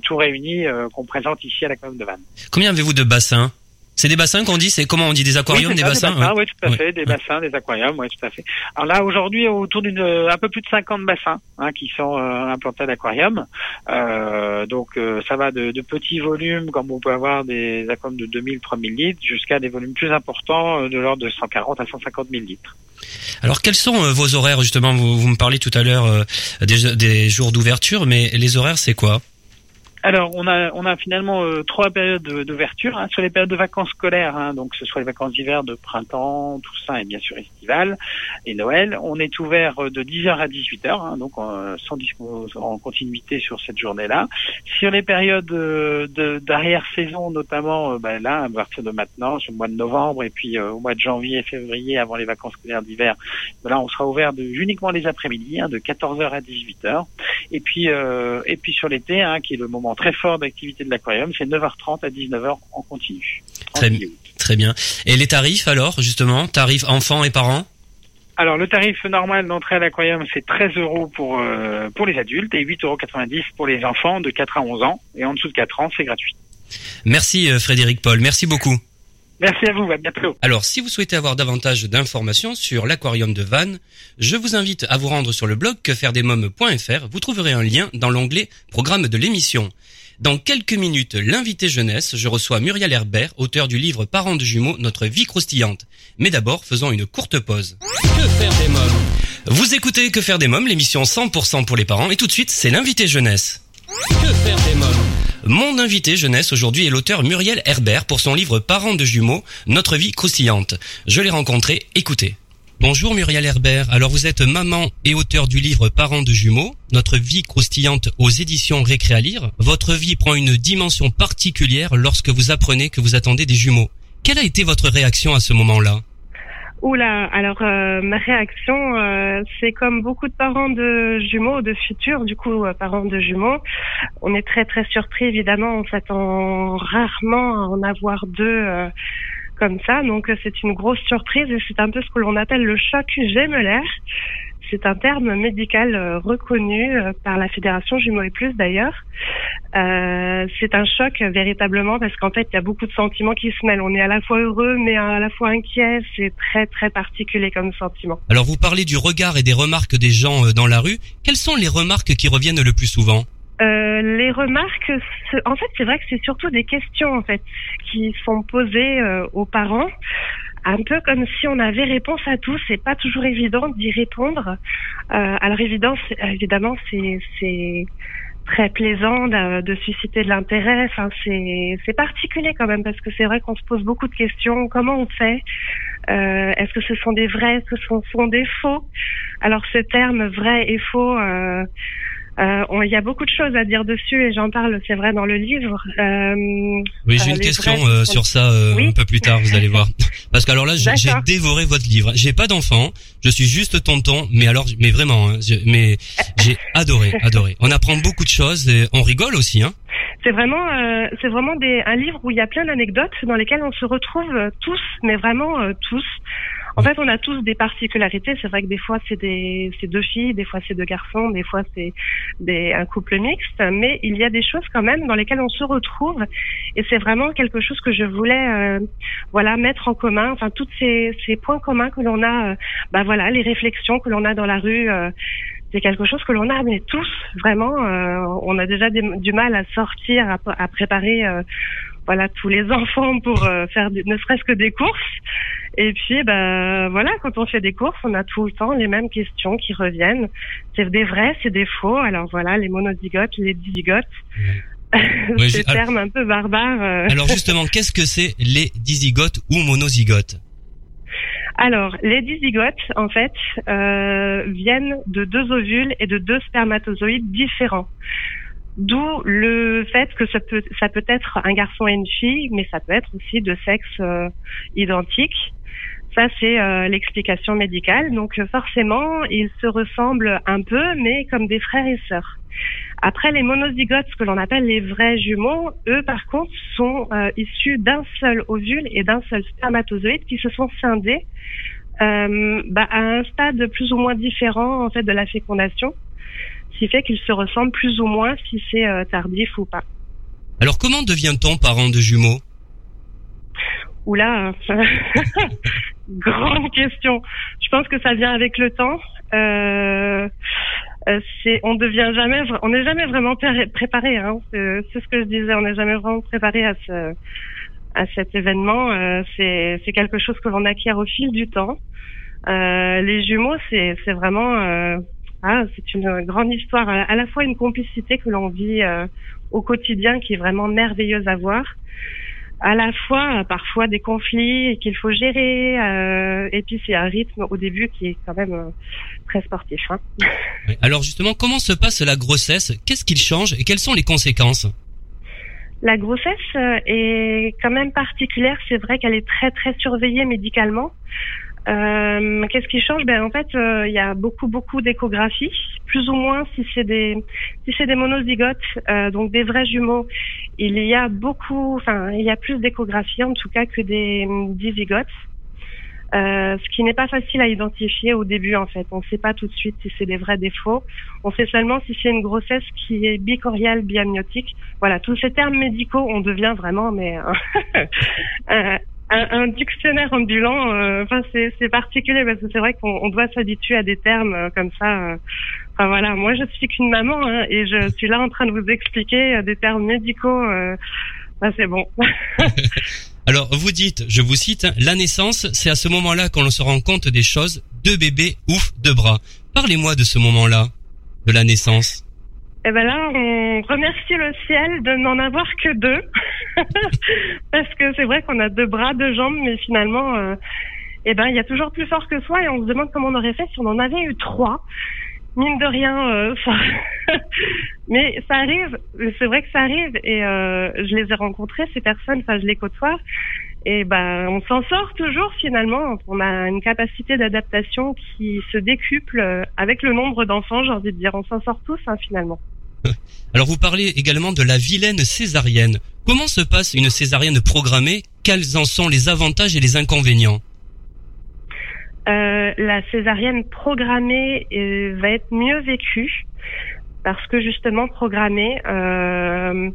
tout réunis, qu'on présente ici à l'aquarium de Vannes. Combien avez-vous de bassins? C'est des bassins qu'on dit, c'est comment on dit des aquariums, oui, des, bassins, des bassins Oui, tout à fait, des bassins, des aquariums, oui, tout à fait. Alors là, aujourd'hui, autour d'une un peu plus de 50 bassins hein, qui sont euh, implantés à l'aquarium. Euh, donc euh, ça va de, de, petits volumes, comme on peut avoir des aquariums de 2000, 3000 litres, jusqu'à des volumes plus importants euh, de l'ordre de 140 à 150 000 litres. Alors quels sont vos horaires? Justement vous, vous me parlez tout à l'heure des, des jours d'ouverture, mais les horaires c'est quoi? Alors, on a, on a finalement euh, trois périodes d'ouverture. Hein, sur les périodes de vacances scolaires, hein, donc ce soit les vacances d'hiver, de printemps, tout ça, et bien sûr estivales, et Noël, on est ouvert de 10h à 18h, hein, donc euh, sans en continuité sur cette journée-là. Sur les périodes euh, d'arrière-saison, notamment, ben là, à partir de maintenant, sur le mois de novembre, et puis euh, au mois de janvier et février, avant les vacances scolaires d'hiver, ben là, on sera ouvert de, uniquement les après-midi, hein, de 14h à 18h. Et puis, euh, et puis sur l'été, hein, qui est le moment très fort d'activité de l'aquarium, c'est 9h30 à 19h en continu. Très, très bien. Et les tarifs alors, justement, tarifs enfants et parents? Alors le tarif normal d'entrée à l'aquarium c'est 13 euros pour euh, pour les adultes et 8,90 euros pour les enfants de 4 à 11 ans et en dessous de 4 ans c'est gratuit. Merci euh, Frédéric Paul, merci beaucoup. Merci à vous, à bientôt. Alors, si vous souhaitez avoir davantage d'informations sur l'aquarium de Vannes, je vous invite à vous rendre sur le blog quefairedesmoms.fr. Vous trouverez un lien dans l'onglet Programme de l'émission. Dans quelques minutes, l'invité jeunesse, je reçois Muriel Herbert, auteur du livre Parents de jumeaux, notre vie croustillante. Mais d'abord, faisons une courte pause. Que faire des mômes? Vous écoutez Que faire des mômes, l'émission 100% pour les parents, et tout de suite, c'est l'invité jeunesse. Que faire des mômes? Mon invité jeunesse aujourd'hui est l'auteur Muriel Herbert pour son livre Parents de jumeaux, Notre vie croustillante. Je l'ai rencontré, écoutez. Bonjour Muriel Herbert, alors vous êtes maman et auteur du livre Parents de jumeaux, Notre vie croustillante aux éditions Récré à lire. Votre vie prend une dimension particulière lorsque vous apprenez que vous attendez des jumeaux. Quelle a été votre réaction à ce moment-là? Oula, alors euh, ma réaction, euh, c'est comme beaucoup de parents de jumeaux, de futurs, du coup euh, parents de jumeaux. On est très très surpris, évidemment, on s'attend rarement à en avoir deux comme ça. Donc c'est une grosse surprise et c'est un peu ce que l'on appelle le choc gémellaire. C'est un terme médical euh, reconnu euh, par la Fédération Jumeaux et Plus d'ailleurs. Euh, c'est un choc véritablement parce qu'en fait il y a beaucoup de sentiments qui se mêlent. On est à la fois heureux mais à la fois inquiet. C'est très très particulier comme sentiment. Alors vous parlez du regard et des remarques des gens dans la rue. Quelles sont les remarques qui reviennent le plus souvent? Euh, les remarques, en fait, c'est vrai que c'est surtout des questions en fait qui sont posées euh, aux parents, un peu comme si on avait réponse à tout. C'est pas toujours évident d'y répondre. Euh, alors évidemment, évidemment, c'est très plaisant de, de susciter de l'intérêt. Enfin, c'est particulier quand même parce que c'est vrai qu'on se pose beaucoup de questions. Comment on fait? Euh, Est-ce que ce sont des vrais? Est-ce que ce sont des faux? Alors ce terme vrai et faux. Euh, il y a beaucoup de choses à dire dessus et j'en parle, c'est vrai, dans le livre. Euh, oui, j'ai une question euh, sur ça un peu plus tard, vous allez voir. Parce que alors là, j'ai dévoré votre livre. J'ai pas d'enfant, je suis juste tonton, mais alors, mais vraiment, hein, mais j'ai adoré, adoré. On apprend beaucoup de choses et on rigole aussi, hein. C'est vraiment, c'est vraiment des, un livre où il y a plein d'anecdotes dans lesquelles on se retrouve tous, mais vraiment tous. En fait, on a tous des particularités. C'est vrai que des fois, c'est des, c'est deux filles, des fois, c'est deux garçons, des fois, c'est des, un couple mixte. Mais il y a des choses quand même dans lesquelles on se retrouve. Et c'est vraiment quelque chose que je voulais, euh, voilà, mettre en commun. Enfin, tous ces, ces points communs que l'on a, euh, bah voilà, les réflexions que l'on a dans la rue. Euh, c'est quelque chose que l'on a mais tous vraiment on a déjà du mal à sortir à, à préparer voilà tous les enfants pour faire ne serait-ce que des courses et puis, ben voilà, quand on fait des courses, on a tout le temps les mêmes questions qui reviennent. C'est des vrais, c'est des faux. Alors voilà, les monozygotes, les dizygotes. Ouais. Ces termes un peu barbares. Euh. Alors justement, qu'est-ce que c'est les dizygotes ou monozygotes? Alors, les dizygotes, en fait, euh, viennent de deux ovules et de deux spermatozoïdes différents. D'où le fait que ça peut, ça peut être un garçon et une fille, mais ça peut être aussi de sexe euh, identique. Ça, c'est euh, l'explication médicale. Donc forcément, ils se ressemblent un peu, mais comme des frères et sœurs. Après, les monozygotes, ce que l'on appelle les vrais jumeaux, eux, par contre, sont euh, issus d'un seul ovule et d'un seul spermatozoïde qui se sont scindés euh, bah, à un stade plus ou moins différent en fait de la fécondation, ce qui fait qu'ils se ressemblent plus ou moins si c'est tardif ou pas. Alors, comment devient-on parent de jumeaux? Oula, grande question. Je pense que ça vient avec le temps. Euh, euh c'est, on devient jamais, on n'est jamais vraiment préparé. Hein. C'est, ce que je disais, on n'est jamais vraiment préparé à ce, à cet événement. Euh, c'est, c'est quelque chose que l'on acquiert au fil du temps. Euh, les jumeaux, c'est, c'est vraiment, ah, c'est une grande histoire. À la fois une complicité que l'on vit euh, au quotidien, qui est vraiment merveilleuse à voir à la fois euh, parfois des conflits qu'il faut gérer euh, et puis c'est un rythme au début qui est quand même euh, très sportif. Hein. Alors justement, comment se passe la grossesse? Qu'est-ce qu'il change et quelles sont les conséquences? La grossesse est quand même particulière. C'est vrai qu'elle est très très surveillée médicalement. Euh, Qu'est-ce qui change? Ben en fait, euh, il y a beaucoup beaucoup d'échographies, plus ou moins si c'est des si c'est des monozygotes, euh, donc des vrais jumeaux. Il y a beaucoup, enfin il y a plus d'échographies en tout cas que des dizygotes. Euh, ce qui n'est pas facile à identifier au début en fait. On ne sait pas tout de suite si c'est des vrais faux. On sait seulement si c'est une grossesse qui est bicoriale biamniotique. Voilà, tous ces termes médicaux, on devient vraiment mais euh, un, un, dictionnaire ambulant, euh, enfin c'est particulier parce que c'est vrai qu'on doit s'habituer à des termes euh, comme ça. Euh. Enfin voilà, moi je suis qu'une maman hein, et je suis là en train de vous expliquer des termes médicaux. Bah, c'est bon. Alors vous dites, je vous cite, la naissance, c'est à ce moment-là qu'on se rend compte des choses. Deux bébés, ouf, deux bras. Parlez-moi de ce moment-là, de la naissance. Eh ben là, on remercie le ciel de n'en avoir que deux, parce que c'est vrai qu'on a deux bras, deux jambes, mais finalement, euh, eh ben il y a toujours plus fort que soi, et on se demande comment on aurait fait si on en avait eu trois. Mine de rien, euh, ça... mais ça arrive. C'est vrai que ça arrive, et euh, je les ai rencontrés ces personnes, enfin je les côtoie, et ben on s'en sort toujours finalement. On a une capacité d'adaptation qui se décuple avec le nombre d'enfants, j'ai envie de dire. On s'en sort tous hein, finalement. Alors vous parlez également de la vilaine césarienne. Comment se passe une césarienne programmée? Quels en sont les avantages et les inconvénients? Euh, La césarienne programmée euh, va être mieux vécue parce que justement programmée, euh,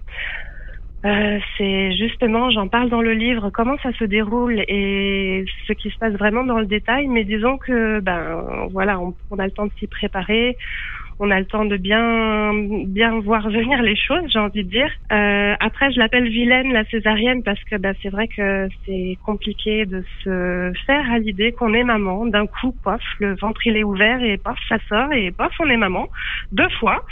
c'est justement, j'en parle dans le livre, comment ça se déroule et ce qui se passe vraiment dans le détail. Mais disons que, ben, voilà, on a le temps de s'y préparer, on a le temps de bien, bien voir venir les choses, j'ai envie de dire. Euh, après, je l'appelle vilaine la césarienne parce que, ben, c'est vrai que c'est compliqué de se faire à l'idée qu'on est maman. D'un coup, pof, le ventre il est ouvert et pof, ça sort et pof, on est maman deux fois.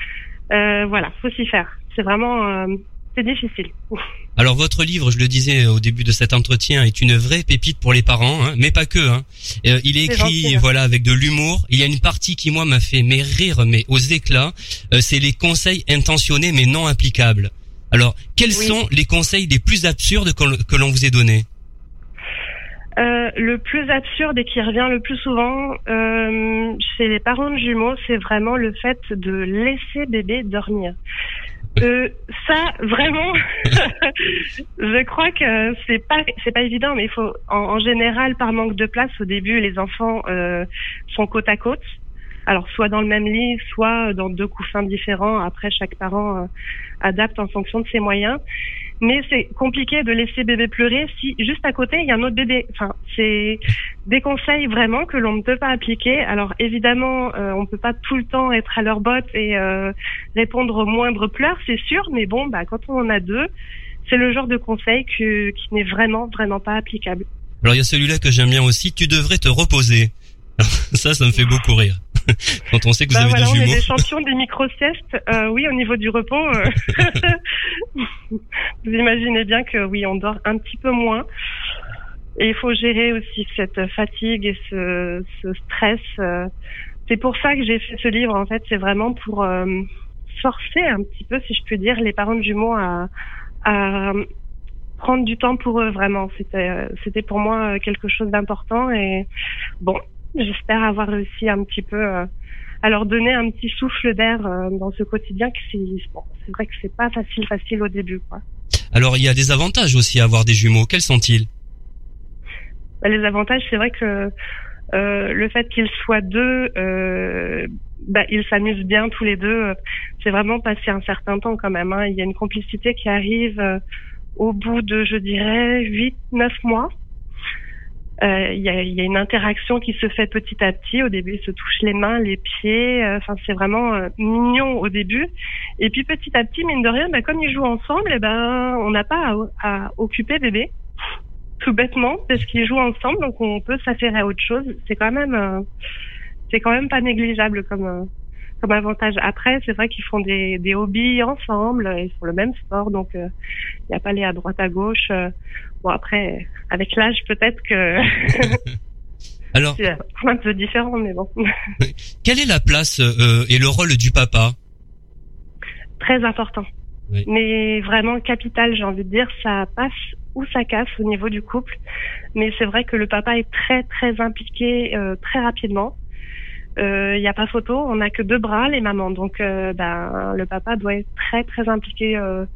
Euh, voilà, faut s'y faire. C'est vraiment euh, c'est difficile. Alors votre livre, je le disais au début de cet entretien, est une vraie pépite pour les parents, hein, mais pas que. Hein. Euh, il est écrit, hein. voilà, avec de l'humour. Il y a une partie qui moi m'a fait mais rire, mais aux éclats. Euh, c'est les conseils intentionnés mais non applicables. Alors, quels Oui. sont les conseils les plus absurdes que que l'on vous ait donnés? Euh, le plus absurde et qui revient le plus souvent euh, chez les parents de jumeaux, c'est vraiment le fait de laisser bébé dormir. Euh, ça, vraiment, je crois que c'est pas c'est pas évident, mais il faut en, général par manque de place au début, les enfants euh, sont côte à côte. Alors soit dans le même lit, soit dans deux coussins différents. Après, chaque parent euh, adapte en fonction de ses moyens. Mais c'est compliqué de laisser bébé pleurer si juste à côté il y a un autre bébé. Enfin, c'est des conseils vraiment que l'on ne peut pas appliquer. Alors évidemment, euh, on peut pas tout le temps être à leur botte et euh, répondre aux moindres pleurs, c'est sûr. Mais bon, bah quand on en a deux, c'est le genre de conseil que, qui n'est vraiment vraiment pas applicable. Alors il y a celui-là que j'aime bien aussi. Tu devrais te reposer. ça, ça me fait beaucoup rire. Quand on sait que vous Bah avez voilà, des on est jumeaux. des champions des micro-siestes. Euh, oui, au niveau du repos, euh, vous imaginez bien que oui, on dort un petit peu moins. Et il faut gérer aussi cette fatigue et ce, ce stress. euh. C'est pour ça que j'ai fait ce livre. En fait, c'est vraiment pour euh, forcer un petit peu, si je puis dire, les parents de jumeaux à, à prendre du temps pour eux. Vraiment, c'était c'était pour moi quelque chose d'important. Et bon, j'espère avoir réussi un petit peu. euh, à leur donner un petit souffle d'air euh, dans ce quotidien que c'est bon, c'est vrai que c'est pas facile facile au début quoi. Alors il y a des avantages aussi à avoir des jumeaux. Quels sont-ils? Bah, les avantages c'est vrai que euh, le fait qu'ils soient deux euh, bah, ils s'amusent bien tous les deux c'est vraiment passé un certain temps quand même hein. il y a une complicité qui arrive euh, au bout de je dirais huit neuf mois il y, a, y a une interaction qui se fait petit à petit. Au début, ils se touchent les mains, les pieds. euh, Enfin, c'est vraiment euh, mignon au début. Et puis petit à petit, mine de rien, bah, comme ils jouent ensemble, eh ben, on n'a pas à, à occuper bébé, tout bêtement, parce qu'ils jouent ensemble, donc on peut s'affairer à autre chose. C'est quand même, euh, c'est quand même pas négligeable comme euh, comme avantage. Après, c'est vrai qu'ils font des, des hobbies ensemble, ils font le même sport, donc euh, il n'y a pas aller à droite à gauche. euh. Bon après, avec l'âge peut-être que Alors, c'est un peu différent, mais bon. quelle est la place euh, et le rôle du papa? Très important. Oui. Mais vraiment capital, j'ai envie de dire, ça passe ou ça casse au niveau du couple. Mais c'est vrai que le papa est très très impliqué euh, très rapidement. Il n'y a pas photo, on n'a que deux bras, les mamans. Donc euh, ben, le papa doit être très très impliqué euh,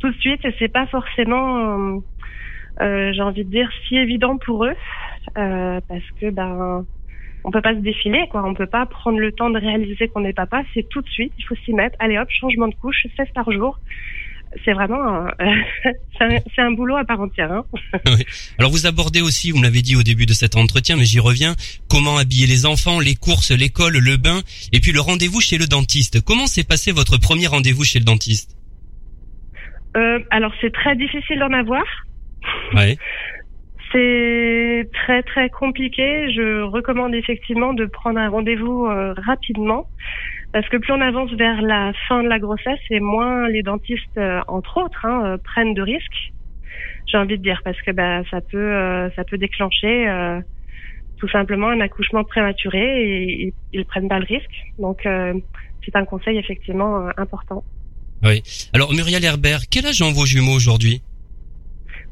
tout de suite et c'est pas forcément, euh, euh, j'ai envie de dire, si évident pour eux euh, parce que ben on peut pas se défiler quoi, on peut pas prendre le temps de réaliser qu'on est papa, c'est tout de suite, il faut s'y mettre. Allez hop, changement de couche, 16 par jour. C'est vraiment un, c'est un, boulot à part entière. Hein. Alors vous abordez aussi, vous me l'avez dit au début de cet entretien, mais j'y reviens, comment habiller les enfants, les courses, l'école, le bain, et puis le rendez-vous chez le dentiste. Comment s'est passé votre premier rendez-vous chez le dentiste? Euh, alors c'est très difficile d'en avoir. Ouais. C'est très très compliqué. Je recommande effectivement de prendre un rendez-vous euh, rapidement parce que plus on avance vers la fin de la grossesse et moins les dentistes, euh, entre autres, hein, euh, prennent de risques. J'ai envie de dire parce que bah, ça peut euh, ça peut déclencher euh, tout simplement un accouchement prématuré et ils, ils prennent pas le risque. Donc euh, c'est un conseil effectivement euh, important. Oui. Alors Muriel Herbert, quel âge ont vos jumeaux aujourd'hui?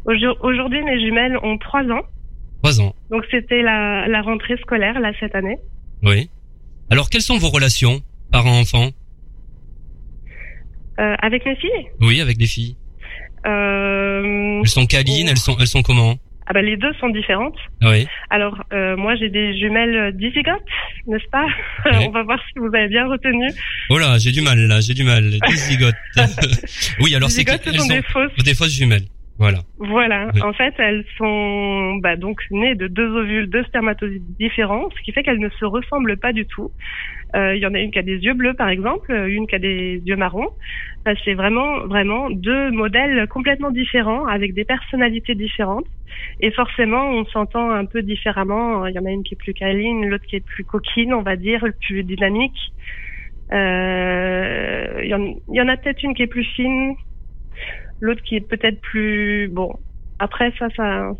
Aujourd- Aujourd'hui, mes jumelles ont trois ans. Trois ans. Donc c'était la, la rentrée scolaire là cette année. Oui. Alors quelles sont vos relations, parents-enfants Euh, avec mes filles Oui, avec des filles. euh, Elles sont câlines, elles sont, elles sont comment? Ah bah, Les deux sont différentes. Oui. Alors, euh, moi, j'ai des jumelles dizygotes, n'est-ce pas? Oui. On va voir si vous avez bien retenu. Oh là, j'ai du mal là, j'ai du mal. Des zigotes. oui, alors c'est ce sont sont des fausses. des fausses jumelles. Voilà. Voilà. Oui. En fait, elles sont bah, donc nées de deux ovules, deux spermatozoïdes différents, ce qui fait qu'elles ne se ressemblent pas du tout. Euh, Il y en a une qui a des yeux bleus, par exemple, euh, une qui a des yeux marrons. Enfin, c'est vraiment, vraiment deux modèles complètement différents, avec des personnalités différentes. Et forcément, on s'entend un peu différemment. Il y en a une qui est plus câline, l'autre qui est plus coquine, on va dire, plus dynamique. Euh, Il y, en, y en a peut-être une qui est plus fine, l'autre qui est peut-être plus bon. Après ça, ça,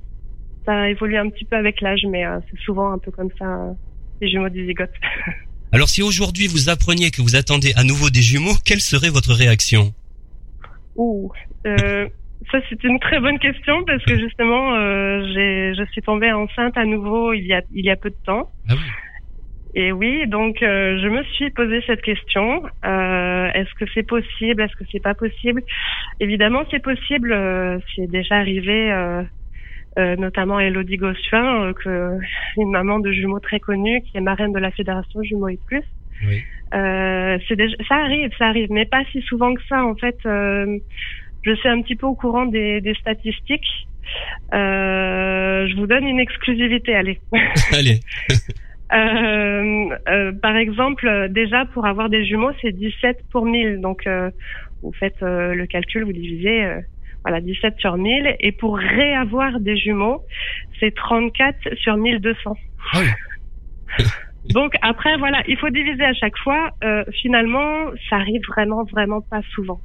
ça évolue un petit peu avec l'âge, mais euh, c'est souvent un peu comme ça euh, les jumeaux dizygotes. Alors si aujourd'hui vous appreniez que vous attendez à nouveau des jumeaux, quelle serait votre réaction Ouh, euh, ça c'est une très bonne question parce que justement, euh, j'ai, je suis tombée enceinte à nouveau il y a il y a peu de temps. Ah oui. Et oui, donc euh, je me suis posé cette question. Euh, est-ce que c'est possible Est-ce que c'est pas possible? Évidemment, c'est possible. euh, c'est déjà arrivé, euh, notamment Elodie Gossuin, euh, que une maman de jumeaux très connue, qui est marraine de la fédération Jumeaux et Plus. Oui. Euh, c'est déjà, ça arrive, ça arrive, mais pas si souvent que ça. En fait, euh, je suis un petit peu au courant des, des statistiques. Euh, je vous donne une exclusivité, allez. Allez. Euh, euh, par exemple, déjà pour avoir des jumeaux, c'est 17 pour 1000. Donc, euh, vous faites euh, le calcul, vous divisez, euh, voilà, 17 sur 1000. Et pour réavoir des jumeaux, c'est 34 sur 1200. Ah oui. Donc après, voilà, il faut diviser à chaque fois. Euh, finalement, ça arrive vraiment, vraiment pas souvent.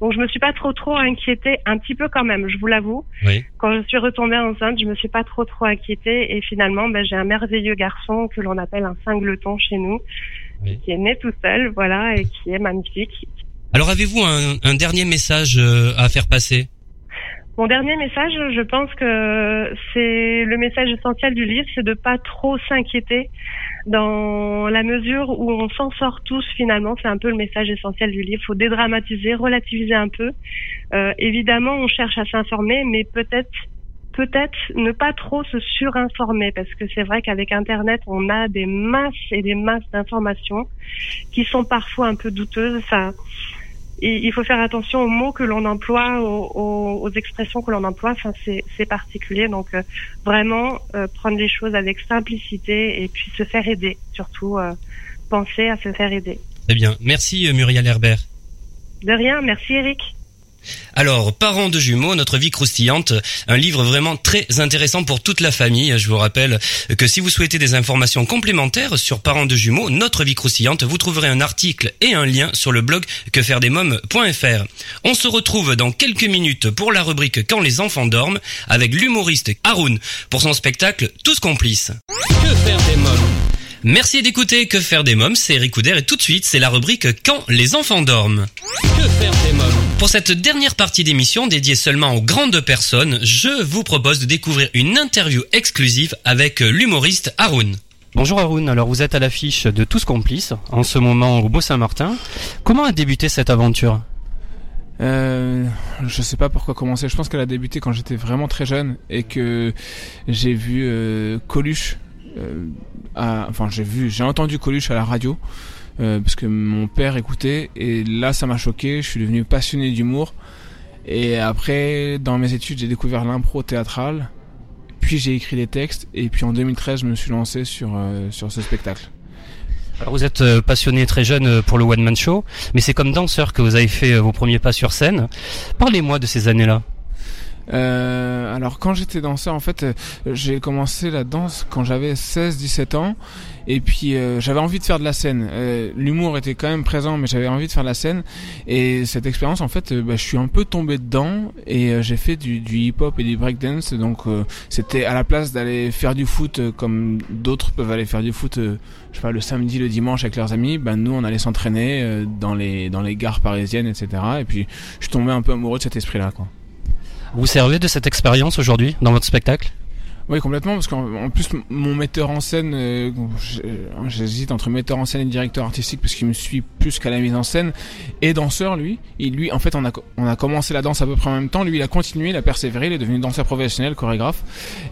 Donc je me suis pas trop, trop inquiétée, un petit peu quand même, je vous l'avoue. Oui. Quand je suis retombée enceinte, je me suis pas trop, trop inquiétée. Et finalement, ben, j'ai un merveilleux garçon que l'on appelle un cingleton chez nous, Oui. qui est né tout seul, voilà, et qui est magnifique. Alors avez-vous un, un dernier message euh, à faire passer? Mon dernier message, je pense que c'est le message essentiel du livre, c'est de pas trop s'inquiéter dans la mesure où on s'en sort tous finalement. C'est un peu le message essentiel du livre. Faut dédramatiser, relativiser un peu. Euh, évidemment, on cherche à s'informer, mais peut-être peut-être ne pas trop se surinformer parce que c'est vrai qu'avec Internet, on a des masses et des masses d'informations qui sont parfois un peu douteuses. Et il faut faire attention aux mots que l'on emploie, aux, aux- expressions que l'on emploie. Enfin, c'est c'est particulier. Donc, euh, vraiment euh, prendre les choses avec simplicité et puis se faire aider. Surtout, euh, penser à se faire aider. Très bien. Merci euh, Muriel Herbert. De rien. Merci, Eric. Alors, Parents de jumeaux, notre vie croustillante, un livre vraiment très intéressant pour toute la famille. Je vous rappelle que si vous souhaitez des informations complémentaires sur Parents de jumeaux, notre vie croustillante, vous trouverez un article et un lien sur le blog quefairedesmoms.fr. On se retrouve dans quelques minutes pour la rubrique Quand les enfants dorment avec l'humoriste Haroun pour son spectacle Tous complices. Que faire des mômes? Merci d'écouter Que faire des mômes, c'est Eric Couder et tout de suite c'est la rubrique Quand les enfants dorment. Que faire des mômes? Pour cette dernière partie d'émission dédiée seulement aux grandes personnes, je vous propose de découvrir une interview exclusive avec l'humoriste Haroun. Bonjour Haroun, alors vous êtes à l'affiche de Tous Complices, en ce moment au Beau-Saint-Martin. Comment a débuté cette aventure? Euh, je sais pas pourquoi commencer. Je pense qu'elle a débuté quand j'étais vraiment très jeune et que j'ai vu euh, Coluche. euh, à- enfin, j'ai vu, j'ai entendu Coluche à la radio euh, parce que mon père écoutait et là, ça m'a choqué. Je suis devenu passionné d'humour et après, dans mes études, j'ai découvert l'impro théâtrale. Puis j'ai écrit des textes et puis en 2013, je me suis lancé sur euh, sur ce spectacle. Alors vous êtes euh, passionné très jeune euh, pour le One Man Show, mais c'est comme danseur que vous avez fait vos premiers pas sur scène. Parlez-moi de ces années-là. Euh, alors quand j'étais danseur, en fait, euh, j'ai commencé la danse quand j'avais 16-17 ans, et puis euh, j'avais envie de faire de la scène. Euh, L'humour était quand même présent, mais j'avais envie de faire de la scène. Et cette expérience, en fait, euh, bah, je suis un peu tombé dedans, et euh, j'ai fait du, du hip-hop et du breakdance. Donc c'était à la place d'aller faire du foot comme d'autres peuvent aller faire du foot, je sais pas, le samedi, le dimanche avec leurs amis. Ben nous, on allait s'entraîner dans les dans les gares parisiennes, etc. Et puis je suis tombé un peu amoureux de cet esprit-là, quoi. Vous servez de cette expérience aujourd'hui dans votre spectacle? Oui, complètement, parce qu'en plus, mon metteur en scène, euh, j'hésite entre metteur en scène et directeur artistique, parce qu'il me suit plus qu'à la mise en scène, et danseur, lui. Et lui, en fait, on a, on a commencé la danse à peu près en même temps. Lui, il a continué, il a persévéré, il est devenu danseur professionnel, chorégraphe.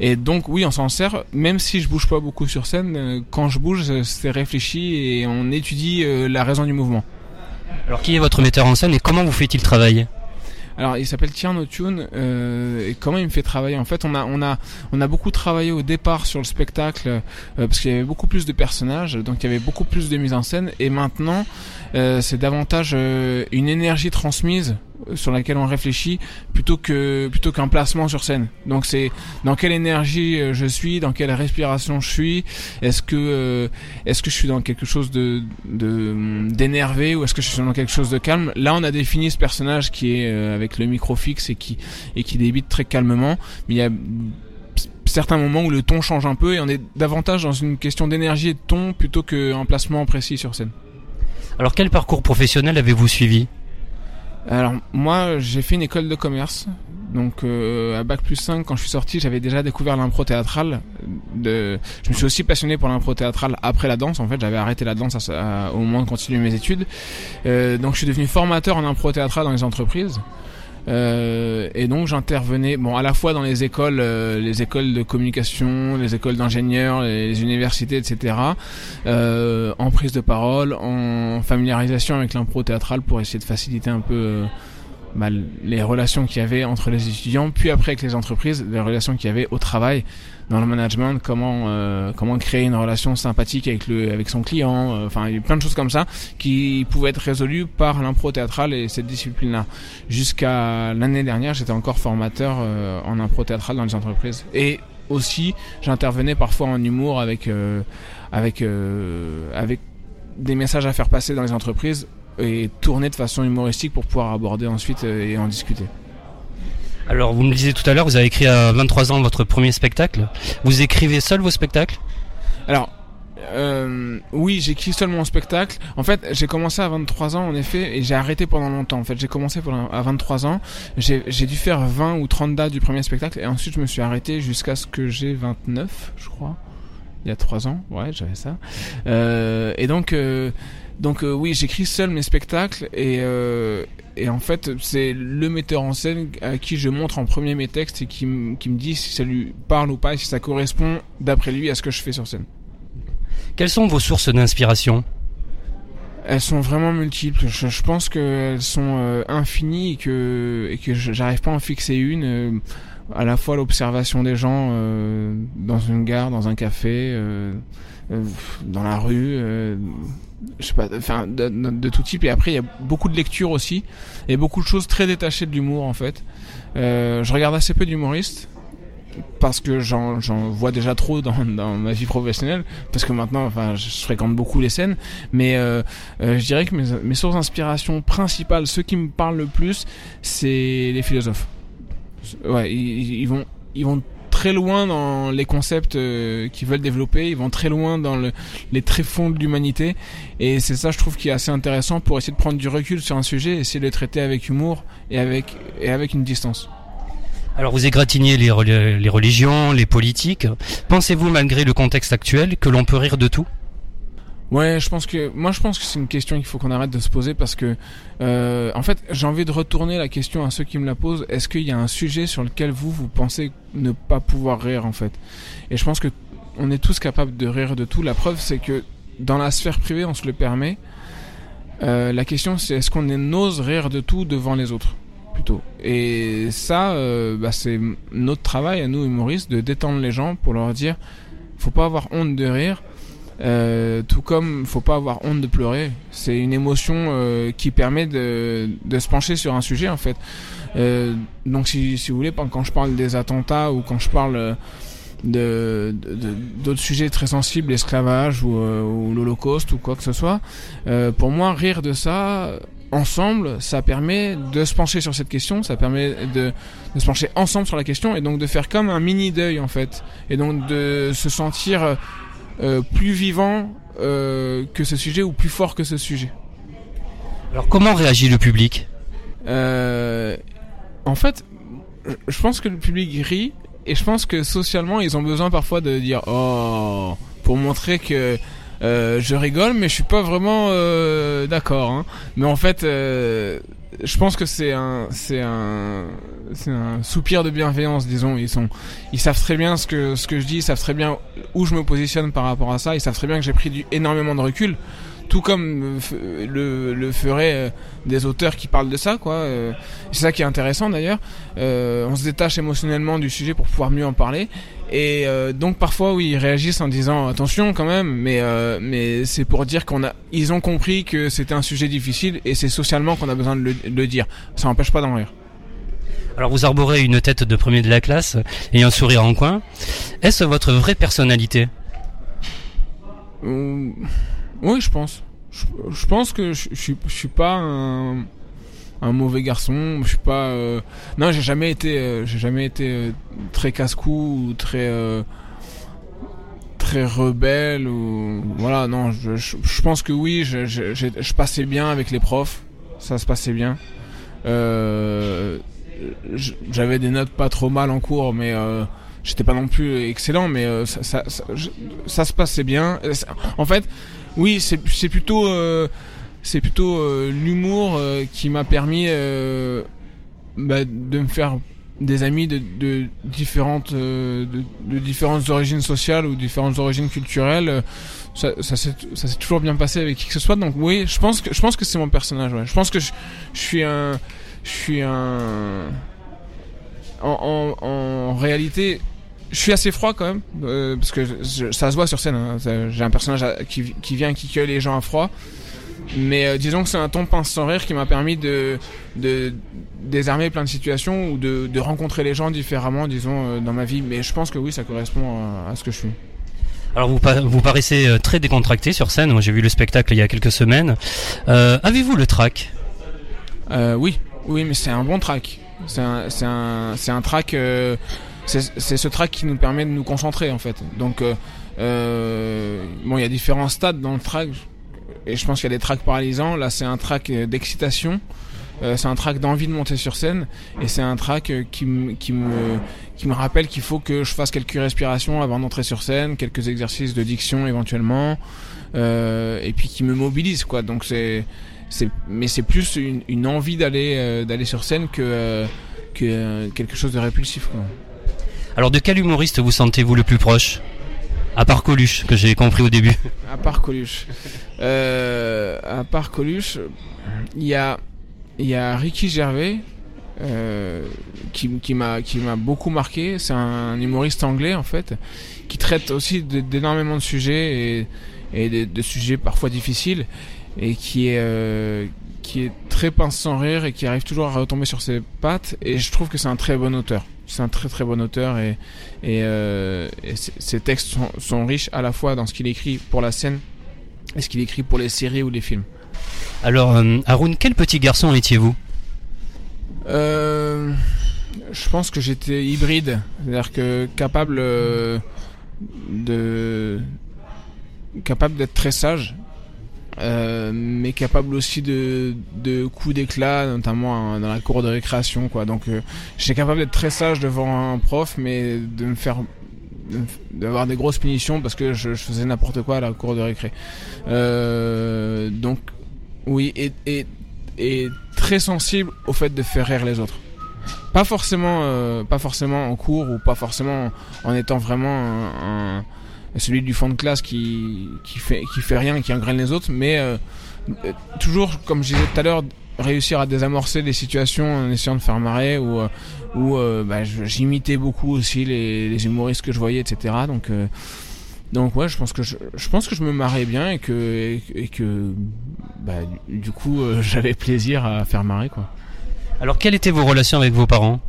Et donc, oui, on s'en sert, même si je bouge pas beaucoup sur scène, euh, quand je bouge, c'est réfléchi et on étudie euh, la raison du mouvement. Alors, qui est votre metteur en scène et comment vous fait-il travailler alors il s'appelle Tierno Tune euh, et comment il me fait travailler? En fait, on a on a on a beaucoup travaillé au départ sur le spectacle euh, parce qu'il y avait beaucoup plus de personnages, donc il y avait beaucoup plus de mise en scène et maintenant euh, c'est davantage euh, une énergie transmise sur laquelle on réfléchit plutôt que plutôt qu'un placement sur scène. Donc c'est dans quelle énergie euh, je suis, dans quelle respiration je suis. Est-ce que euh, est-ce que je suis dans quelque chose de d'énervé ou est-ce que je suis dans quelque chose de calme? Là, on a défini ce personnage qui est euh, avec le micro fixe et qui et qui débite très calmement. Mais il y a certains moments où le ton change un peu et on est davantage dans une question d'énergie et de ton plutôt qu'un placement précis sur scène. Alors quel parcours professionnel avez-vous suivi? Alors moi j'ai fait une école de commerce. Donc euh, à bac plus 5 quand je suis sorti j'avais déjà découvert l'impro théâtrale. De... Je me suis aussi passionné pour l'impro théâtrale après la danse en fait j'avais arrêté la danse au moment de continuer mes études. Euh, donc je suis devenu formateur en impro théâtrale dans les entreprises. Euh, et donc j'intervenais, bon, à la fois dans les écoles, euh, les écoles de communication, les écoles d'ingénieurs, les, universités, etc. Euh, en prise de parole, en familiarisation avec l'impro théâtrale pour essayer de faciliter un peu euh, bah, les relations qu'il y avait entre les étudiants, puis après avec les entreprises, les relations qu'il y avait au travail dans le management, comment euh, comment créer une relation sympathique avec le avec son client, euh, enfin il y a plein de choses comme ça qui pouvaient être résolues par l'impro théâtrale et cette discipline-là. Jusqu'à l'année dernière, j'étais encore formateur euh, en impro théâtrale dans les entreprises et aussi j'intervenais parfois en humour avec avec avec des messages à faire passer dans les entreprises et tourner de façon humoristique pour pouvoir aborder ensuite et en discuter. Alors, vous me disiez tout à l'heure, vous avez écrit à 23 ans votre premier spectacle. Vous écrivez seul vos spectacles? Alors, euh, oui, j'écris seul mon spectacle. En fait, j'ai commencé à 23 ans, en effet, et j'ai arrêté pendant longtemps. En fait, j'ai commencé à 23 ans. J'ai dû faire 20 ou 30 dates du premier spectacle, et ensuite je me suis arrêté jusqu'à ce que j'ai 29, je crois. Il y a 3 ans, ouais, j'avais ça. Euh, et donc... Euh, donc euh, oui, j'écris seul mes spectacles et, euh, et en fait c'est le metteur en scène à qui je montre en premier mes textes et qui, qui me dit si ça lui parle ou pas et si ça correspond d'après lui à ce que je fais sur scène. Quelles sont vos sources d'inspiration? Elles sont vraiment multiples. Je, je pense qu'elles sont euh, infinies et que, et que j'arrive pas à en fixer une. Euh, à la fois l'observation des gens euh, dans une gare, dans un café, dans la rue, je sais pas, enfin de, tout type. Et après, il y a beaucoup de lectures aussi et beaucoup de choses très détachées de l'humour en fait. Euh, je regarde assez peu d'humoristes parce que j'en vois déjà trop dans, dans, ma vie professionnelle parce que maintenant enfin je fréquente beaucoup les scènes mais euh, euh, je dirais que mes, mes sources d'inspiration principales ceux qui me parlent le plus c'est les philosophes ouais ils, ils vont ils vont très loin dans les concepts euh, qu'ils veulent développer, ils vont très loin dans le, les tréfonds de l'humanité, et c'est ça je trouve qui est assez intéressant pour essayer de prendre du recul sur un sujet, essayer de le traiter avec humour et avec, et avec une distance. Alors vous égratignez les, les religions, les politiques. Pensez-vous malgré le contexte actuel que l'on peut rire de tout? Ouais, je pense que moi je pense que c'est une question qu'il faut qu'on arrête de se poser parce que euh, en fait j'ai envie de retourner la question à ceux qui me la posent. Est-ce qu'il y a un sujet sur lequel vous vous pensez ne pas pouvoir rire en fait? Et je pense que on est tous capables de rire de tout. La preuve c'est que dans la sphère privée on se le permet. Euh, la question c'est est-ce qu'on ose rire de tout devant les autres plutôt? Et ça, euh, bah, c'est notre travail à nous humoristes de détendre les gens pour leur dire faut pas avoir honte de rire euh, tout comme faut pas avoir honte de pleurer. C'est une émotion euh, qui permet de, de, se pencher sur un sujet en fait. Euh, donc si, si vous voulez, quand je parle des attentats ou quand je parle de d'autres sujets très sensibles, l'esclavage ou, euh, ou l'Holocauste ou quoi que ce soit, euh, pour moi rire de ça ensemble, ça permet de se pencher sur cette question, ça permet de, de, se pencher ensemble sur la question et donc de faire comme un mini deuil en fait, et donc de se sentir euh, plus vivant euh, que ce sujet ou plus fort que ce sujet. Alors comment réagit le public? Euh, En fait, je pense que le public rit et je pense que socialement ils ont besoin parfois de dire oh pour montrer que euh, je rigole, mais je suis pas vraiment euh, d'accord. Hein. Mais en fait, euh, je pense que c'est un, c'est un, c'est un soupir de bienveillance, disons. Ils sont, ils savent très bien ce que ce que je dis, ils savent très bien où je me positionne par rapport à ça. Ils savent très bien que j'ai pris du, énormément de recul tout comme le, le ferait euh, des auteurs qui parlent de ça quoi euh, c'est ça qui est intéressant d'ailleurs on se détache émotionnellement du sujet pour pouvoir mieux en parler et donc parfois oui ils réagissent en disant attention quand même mais mais c'est pour dire qu'on a ils ont compris que c'était un sujet difficile et c'est socialement qu'on a besoin de le, de le dire ça n'empêche pas d'en rire alors vous arborez une tête de premier de la classe et un sourire en coin. Est-ce votre vraie personnalité? Oui, je pense. Je, pense que je, je, je suis pas un, un mauvais garçon. Je suis pas. Euh... Non, j'ai jamais été. Euh, j'ai jamais été euh, très casse-cou ou très. Euh, très rebelle ou voilà non je, je, pense que oui je, je, je, passais bien avec les profs ça se passait bien euh, j'avais des notes pas trop mal en cours mais j'étais pas non plus excellent mais ça, ça, ça, ça, se passait bien en fait oui, c'est plutôt euh, c'est plutôt euh, l'humour euh, qui m'a permis bah, de me faire des amis de, différentes de, différentes origines sociales ou différentes origines culturelles ça, ça s'est toujours bien passé avec qui que ce soit donc oui je pense que je pense que c'est mon personnage je pense que je, suis un je suis un en, en, en réalité je suis assez froid quand même, euh, parce que ça se voit sur scène. Hein. J'ai un personnage qui, qui, vient qui cueille les gens à froid. Mais euh, disons que c'est un ton pince sans rire qui m'a permis de, de désarmer plein de situations ou de, de rencontrer les gens différemment, disons, euh, dans ma vie. Mais je pense que oui, ça correspond à, à ce que je suis. Alors vous, vous paraissez euh, très décontracté sur scène. Moi j'ai vu le spectacle il y a quelques semaines. Euh, Avez-vous le track Oui, oui, mais c'est un bon track. C'est un, un, track c'est ce track qui nous permet de nous concentrer en fait. Donc bon, il y a différents stades dans le track et je pense qu'il y a des tracks paralysants. Là, c'est un track d'excitation. Euh, c'est un track d'envie de monter sur scène et c'est un track qui, qui, me, qui me rappelle qu'il faut que je fasse quelques respirations avant d'entrer sur scène, quelques exercices de diction éventuellement, euh, et puis qui me mobilise quoi. Donc c'est, c'est, mais c'est plus une, une envie d'aller euh, d'aller sur scène que que quelque chose de répulsif quoi. Alors de quel humoriste vous sentez-vous le plus proche? À part Coluche, que j'ai compris au début. À part Coluche. Euh, à part Coluche, il y a, y a Ricky Gervais. Euh, qui, qui m'a qui m'a beaucoup marqué c'est un humoriste anglais en fait qui traite aussi d'énormément de sujets et, de, de, sujets parfois difficiles et qui est euh, qui est très pince sans rire et qui arrive toujours à retomber sur ses pattes et je trouve que c'est un très bon auteur c'est un très très bon auteur et, et, euh, ses textes sont, sont, riches à la fois dans ce qu'il écrit pour la scène et ce qu'il écrit pour les séries ou les films. Alors, euh, Haroun, quel petit garçon étiez-vous? Euh, Je pense que j'étais hybride, c'est-à-dire que capable euh, de capable d'être très sage euh, mais capable aussi de, de coups d'éclat, notamment dans la cour de récréation. Quoi. Donc euh, j'étais capable d'être très sage devant un prof, mais de me faire d'avoir des grosses punitions parce que je, faisais n'importe quoi à la cour de récré. Euh, donc oui, et, et, et, très sensible au fait de faire rire les autres. Pas forcément, euh, pas forcément en cours ou pas forcément en étant vraiment un celui du fond de classe qui, qui fait qui fait rien, qui engraine les autres, mais euh, euh, toujours, comme je disais tout à l'heure, réussir à désamorcer les situations en essayant de faire marrer ou euh, ou bah, j'imitais beaucoup aussi les, les, humoristes que je voyais, etc. Donc donc ouais, je pense que je, je, pense que je me marrais bien et que et, que bah, du coup j'avais plaisir à faire marrer quoi. Alors quelles étaient vos relations avec vos parents?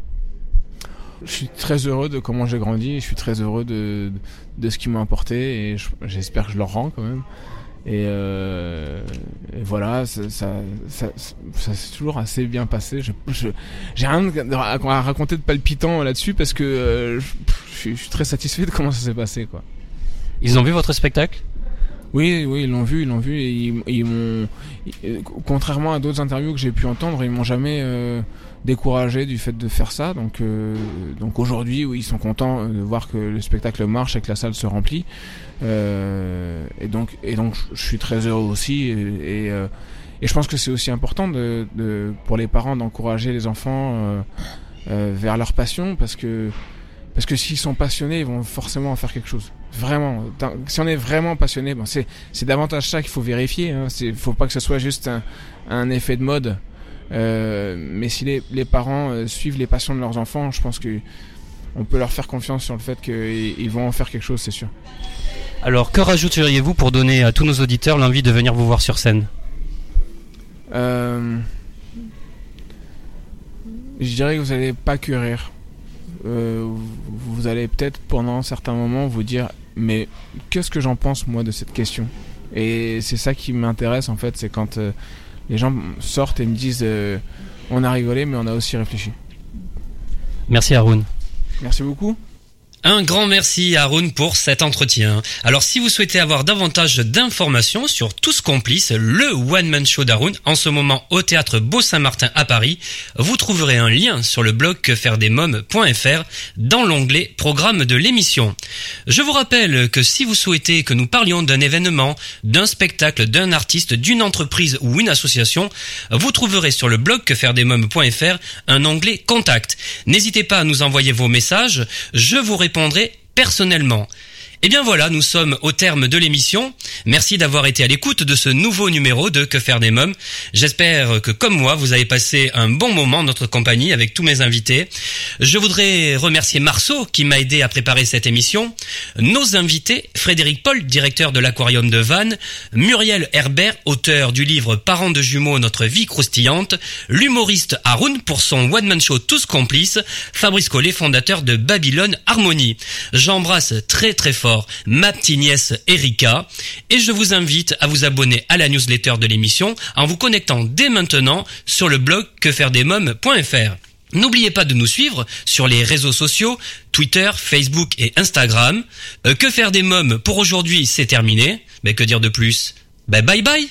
Je suis très heureux de comment j'ai grandi, je suis très heureux de, de ce qu'ils m'ont apporté et j'espère que je leur rends quand même. Et, euh, et voilà, ça, ça, ça, ça s'est toujours assez bien passé. Je, j'ai rien à raconter de palpitant là-dessus parce que euh, je, je, suis très satisfait de comment ça s'est passé. quoi. Ils ont vu votre spectacle? Oui, oui, ils l'ont vu, ils l'ont vu et ils, ils m'ont, contrairement à d'autres interviews que j'ai pu entendre, ils m'ont jamais euh, découragé du fait de faire ça. Donc, euh, donc aujourd'hui, oui, ils sont contents de voir que le spectacle marche et que la salle se remplit. Euh, et donc, et donc, je suis très heureux aussi. Et, et, euh, et je pense que c'est aussi important de, de, pour les parents d'encourager les enfants euh, euh, vers leur passion parce que parce que s'ils sont passionnés, ils vont forcément en faire quelque chose. Vraiment. Si on est vraiment passionné, bon, c'est davantage ça qu'il faut vérifier. Hein. C'est faut pas que ce soit juste un, un effet de mode. Euh, mais si les, les parents euh, suivent les passions de leurs enfants, je pense que on peut leur faire confiance sur le fait qu'ils ils vont en faire quelque chose, c'est sûr. Alors, que rajouteriez-vous pour donner à tous nos auditeurs l'envie de venir vous voir sur scène? Euh, je dirais que vous n'allez pas que rire. Euh, vous- vous allez peut-être pendant certains moments vous dire mais qu'est-ce que j'en pense moi de cette question? Et c'est ça qui m'intéresse en fait, c'est quand euh, les gens sortent et me disent euh, on a rigolé mais on a aussi réfléchi. Merci Haroun. Merci beaucoup. Un grand merci à Haroun pour cet entretien. Alors si vous souhaitez avoir davantage d'informations sur Tous Complices, le one-man show d'Haroun, en ce moment au théâtre Beau-Saint-Martin à Paris, vous trouverez un lien sur le blog quefairedesmoms.fr dans l'onglet programme de l'émission. Je vous rappelle que si vous souhaitez que nous parlions d'un événement, d'un spectacle, d'un artiste, d'une entreprise ou une association, vous trouverez sur le blog quefairedesmoms.fr un onglet contact. N'hésitez pas à nous envoyer vos messages, je vous répondrai personnellement. Et bien voilà, nous sommes au terme de l'émission. Merci d'avoir été à l'écoute de ce nouveau numéro de Que faire des mômes. J'espère que comme moi, vous avez passé un bon moment en notre compagnie avec tous mes invités. Je voudrais remercier Marceau qui m'a aidé à préparer cette émission. Nos invités, Frédéric Paul, directeur de l'aquarium de Vannes, Muriel Herbert, auteur du livre Parents de jumeaux, notre vie croustillante, l'humoriste Haroun pour son one-man show Tous complices, Fabrice Collet, fondateur de Babylone Harmonie. J'embrasse très très fort ma petite nièce Erika et je vous invite à vous abonner à la newsletter de l'émission en vous connectant dès maintenant sur le blog quefairedesmoms.fr. N'oubliez pas de nous suivre sur les réseaux sociaux, Twitter, Facebook et Instagram. Euh, que faire des mômes pour aujourd'hui, c'est terminé. Mais que dire de plus? Ben bye bye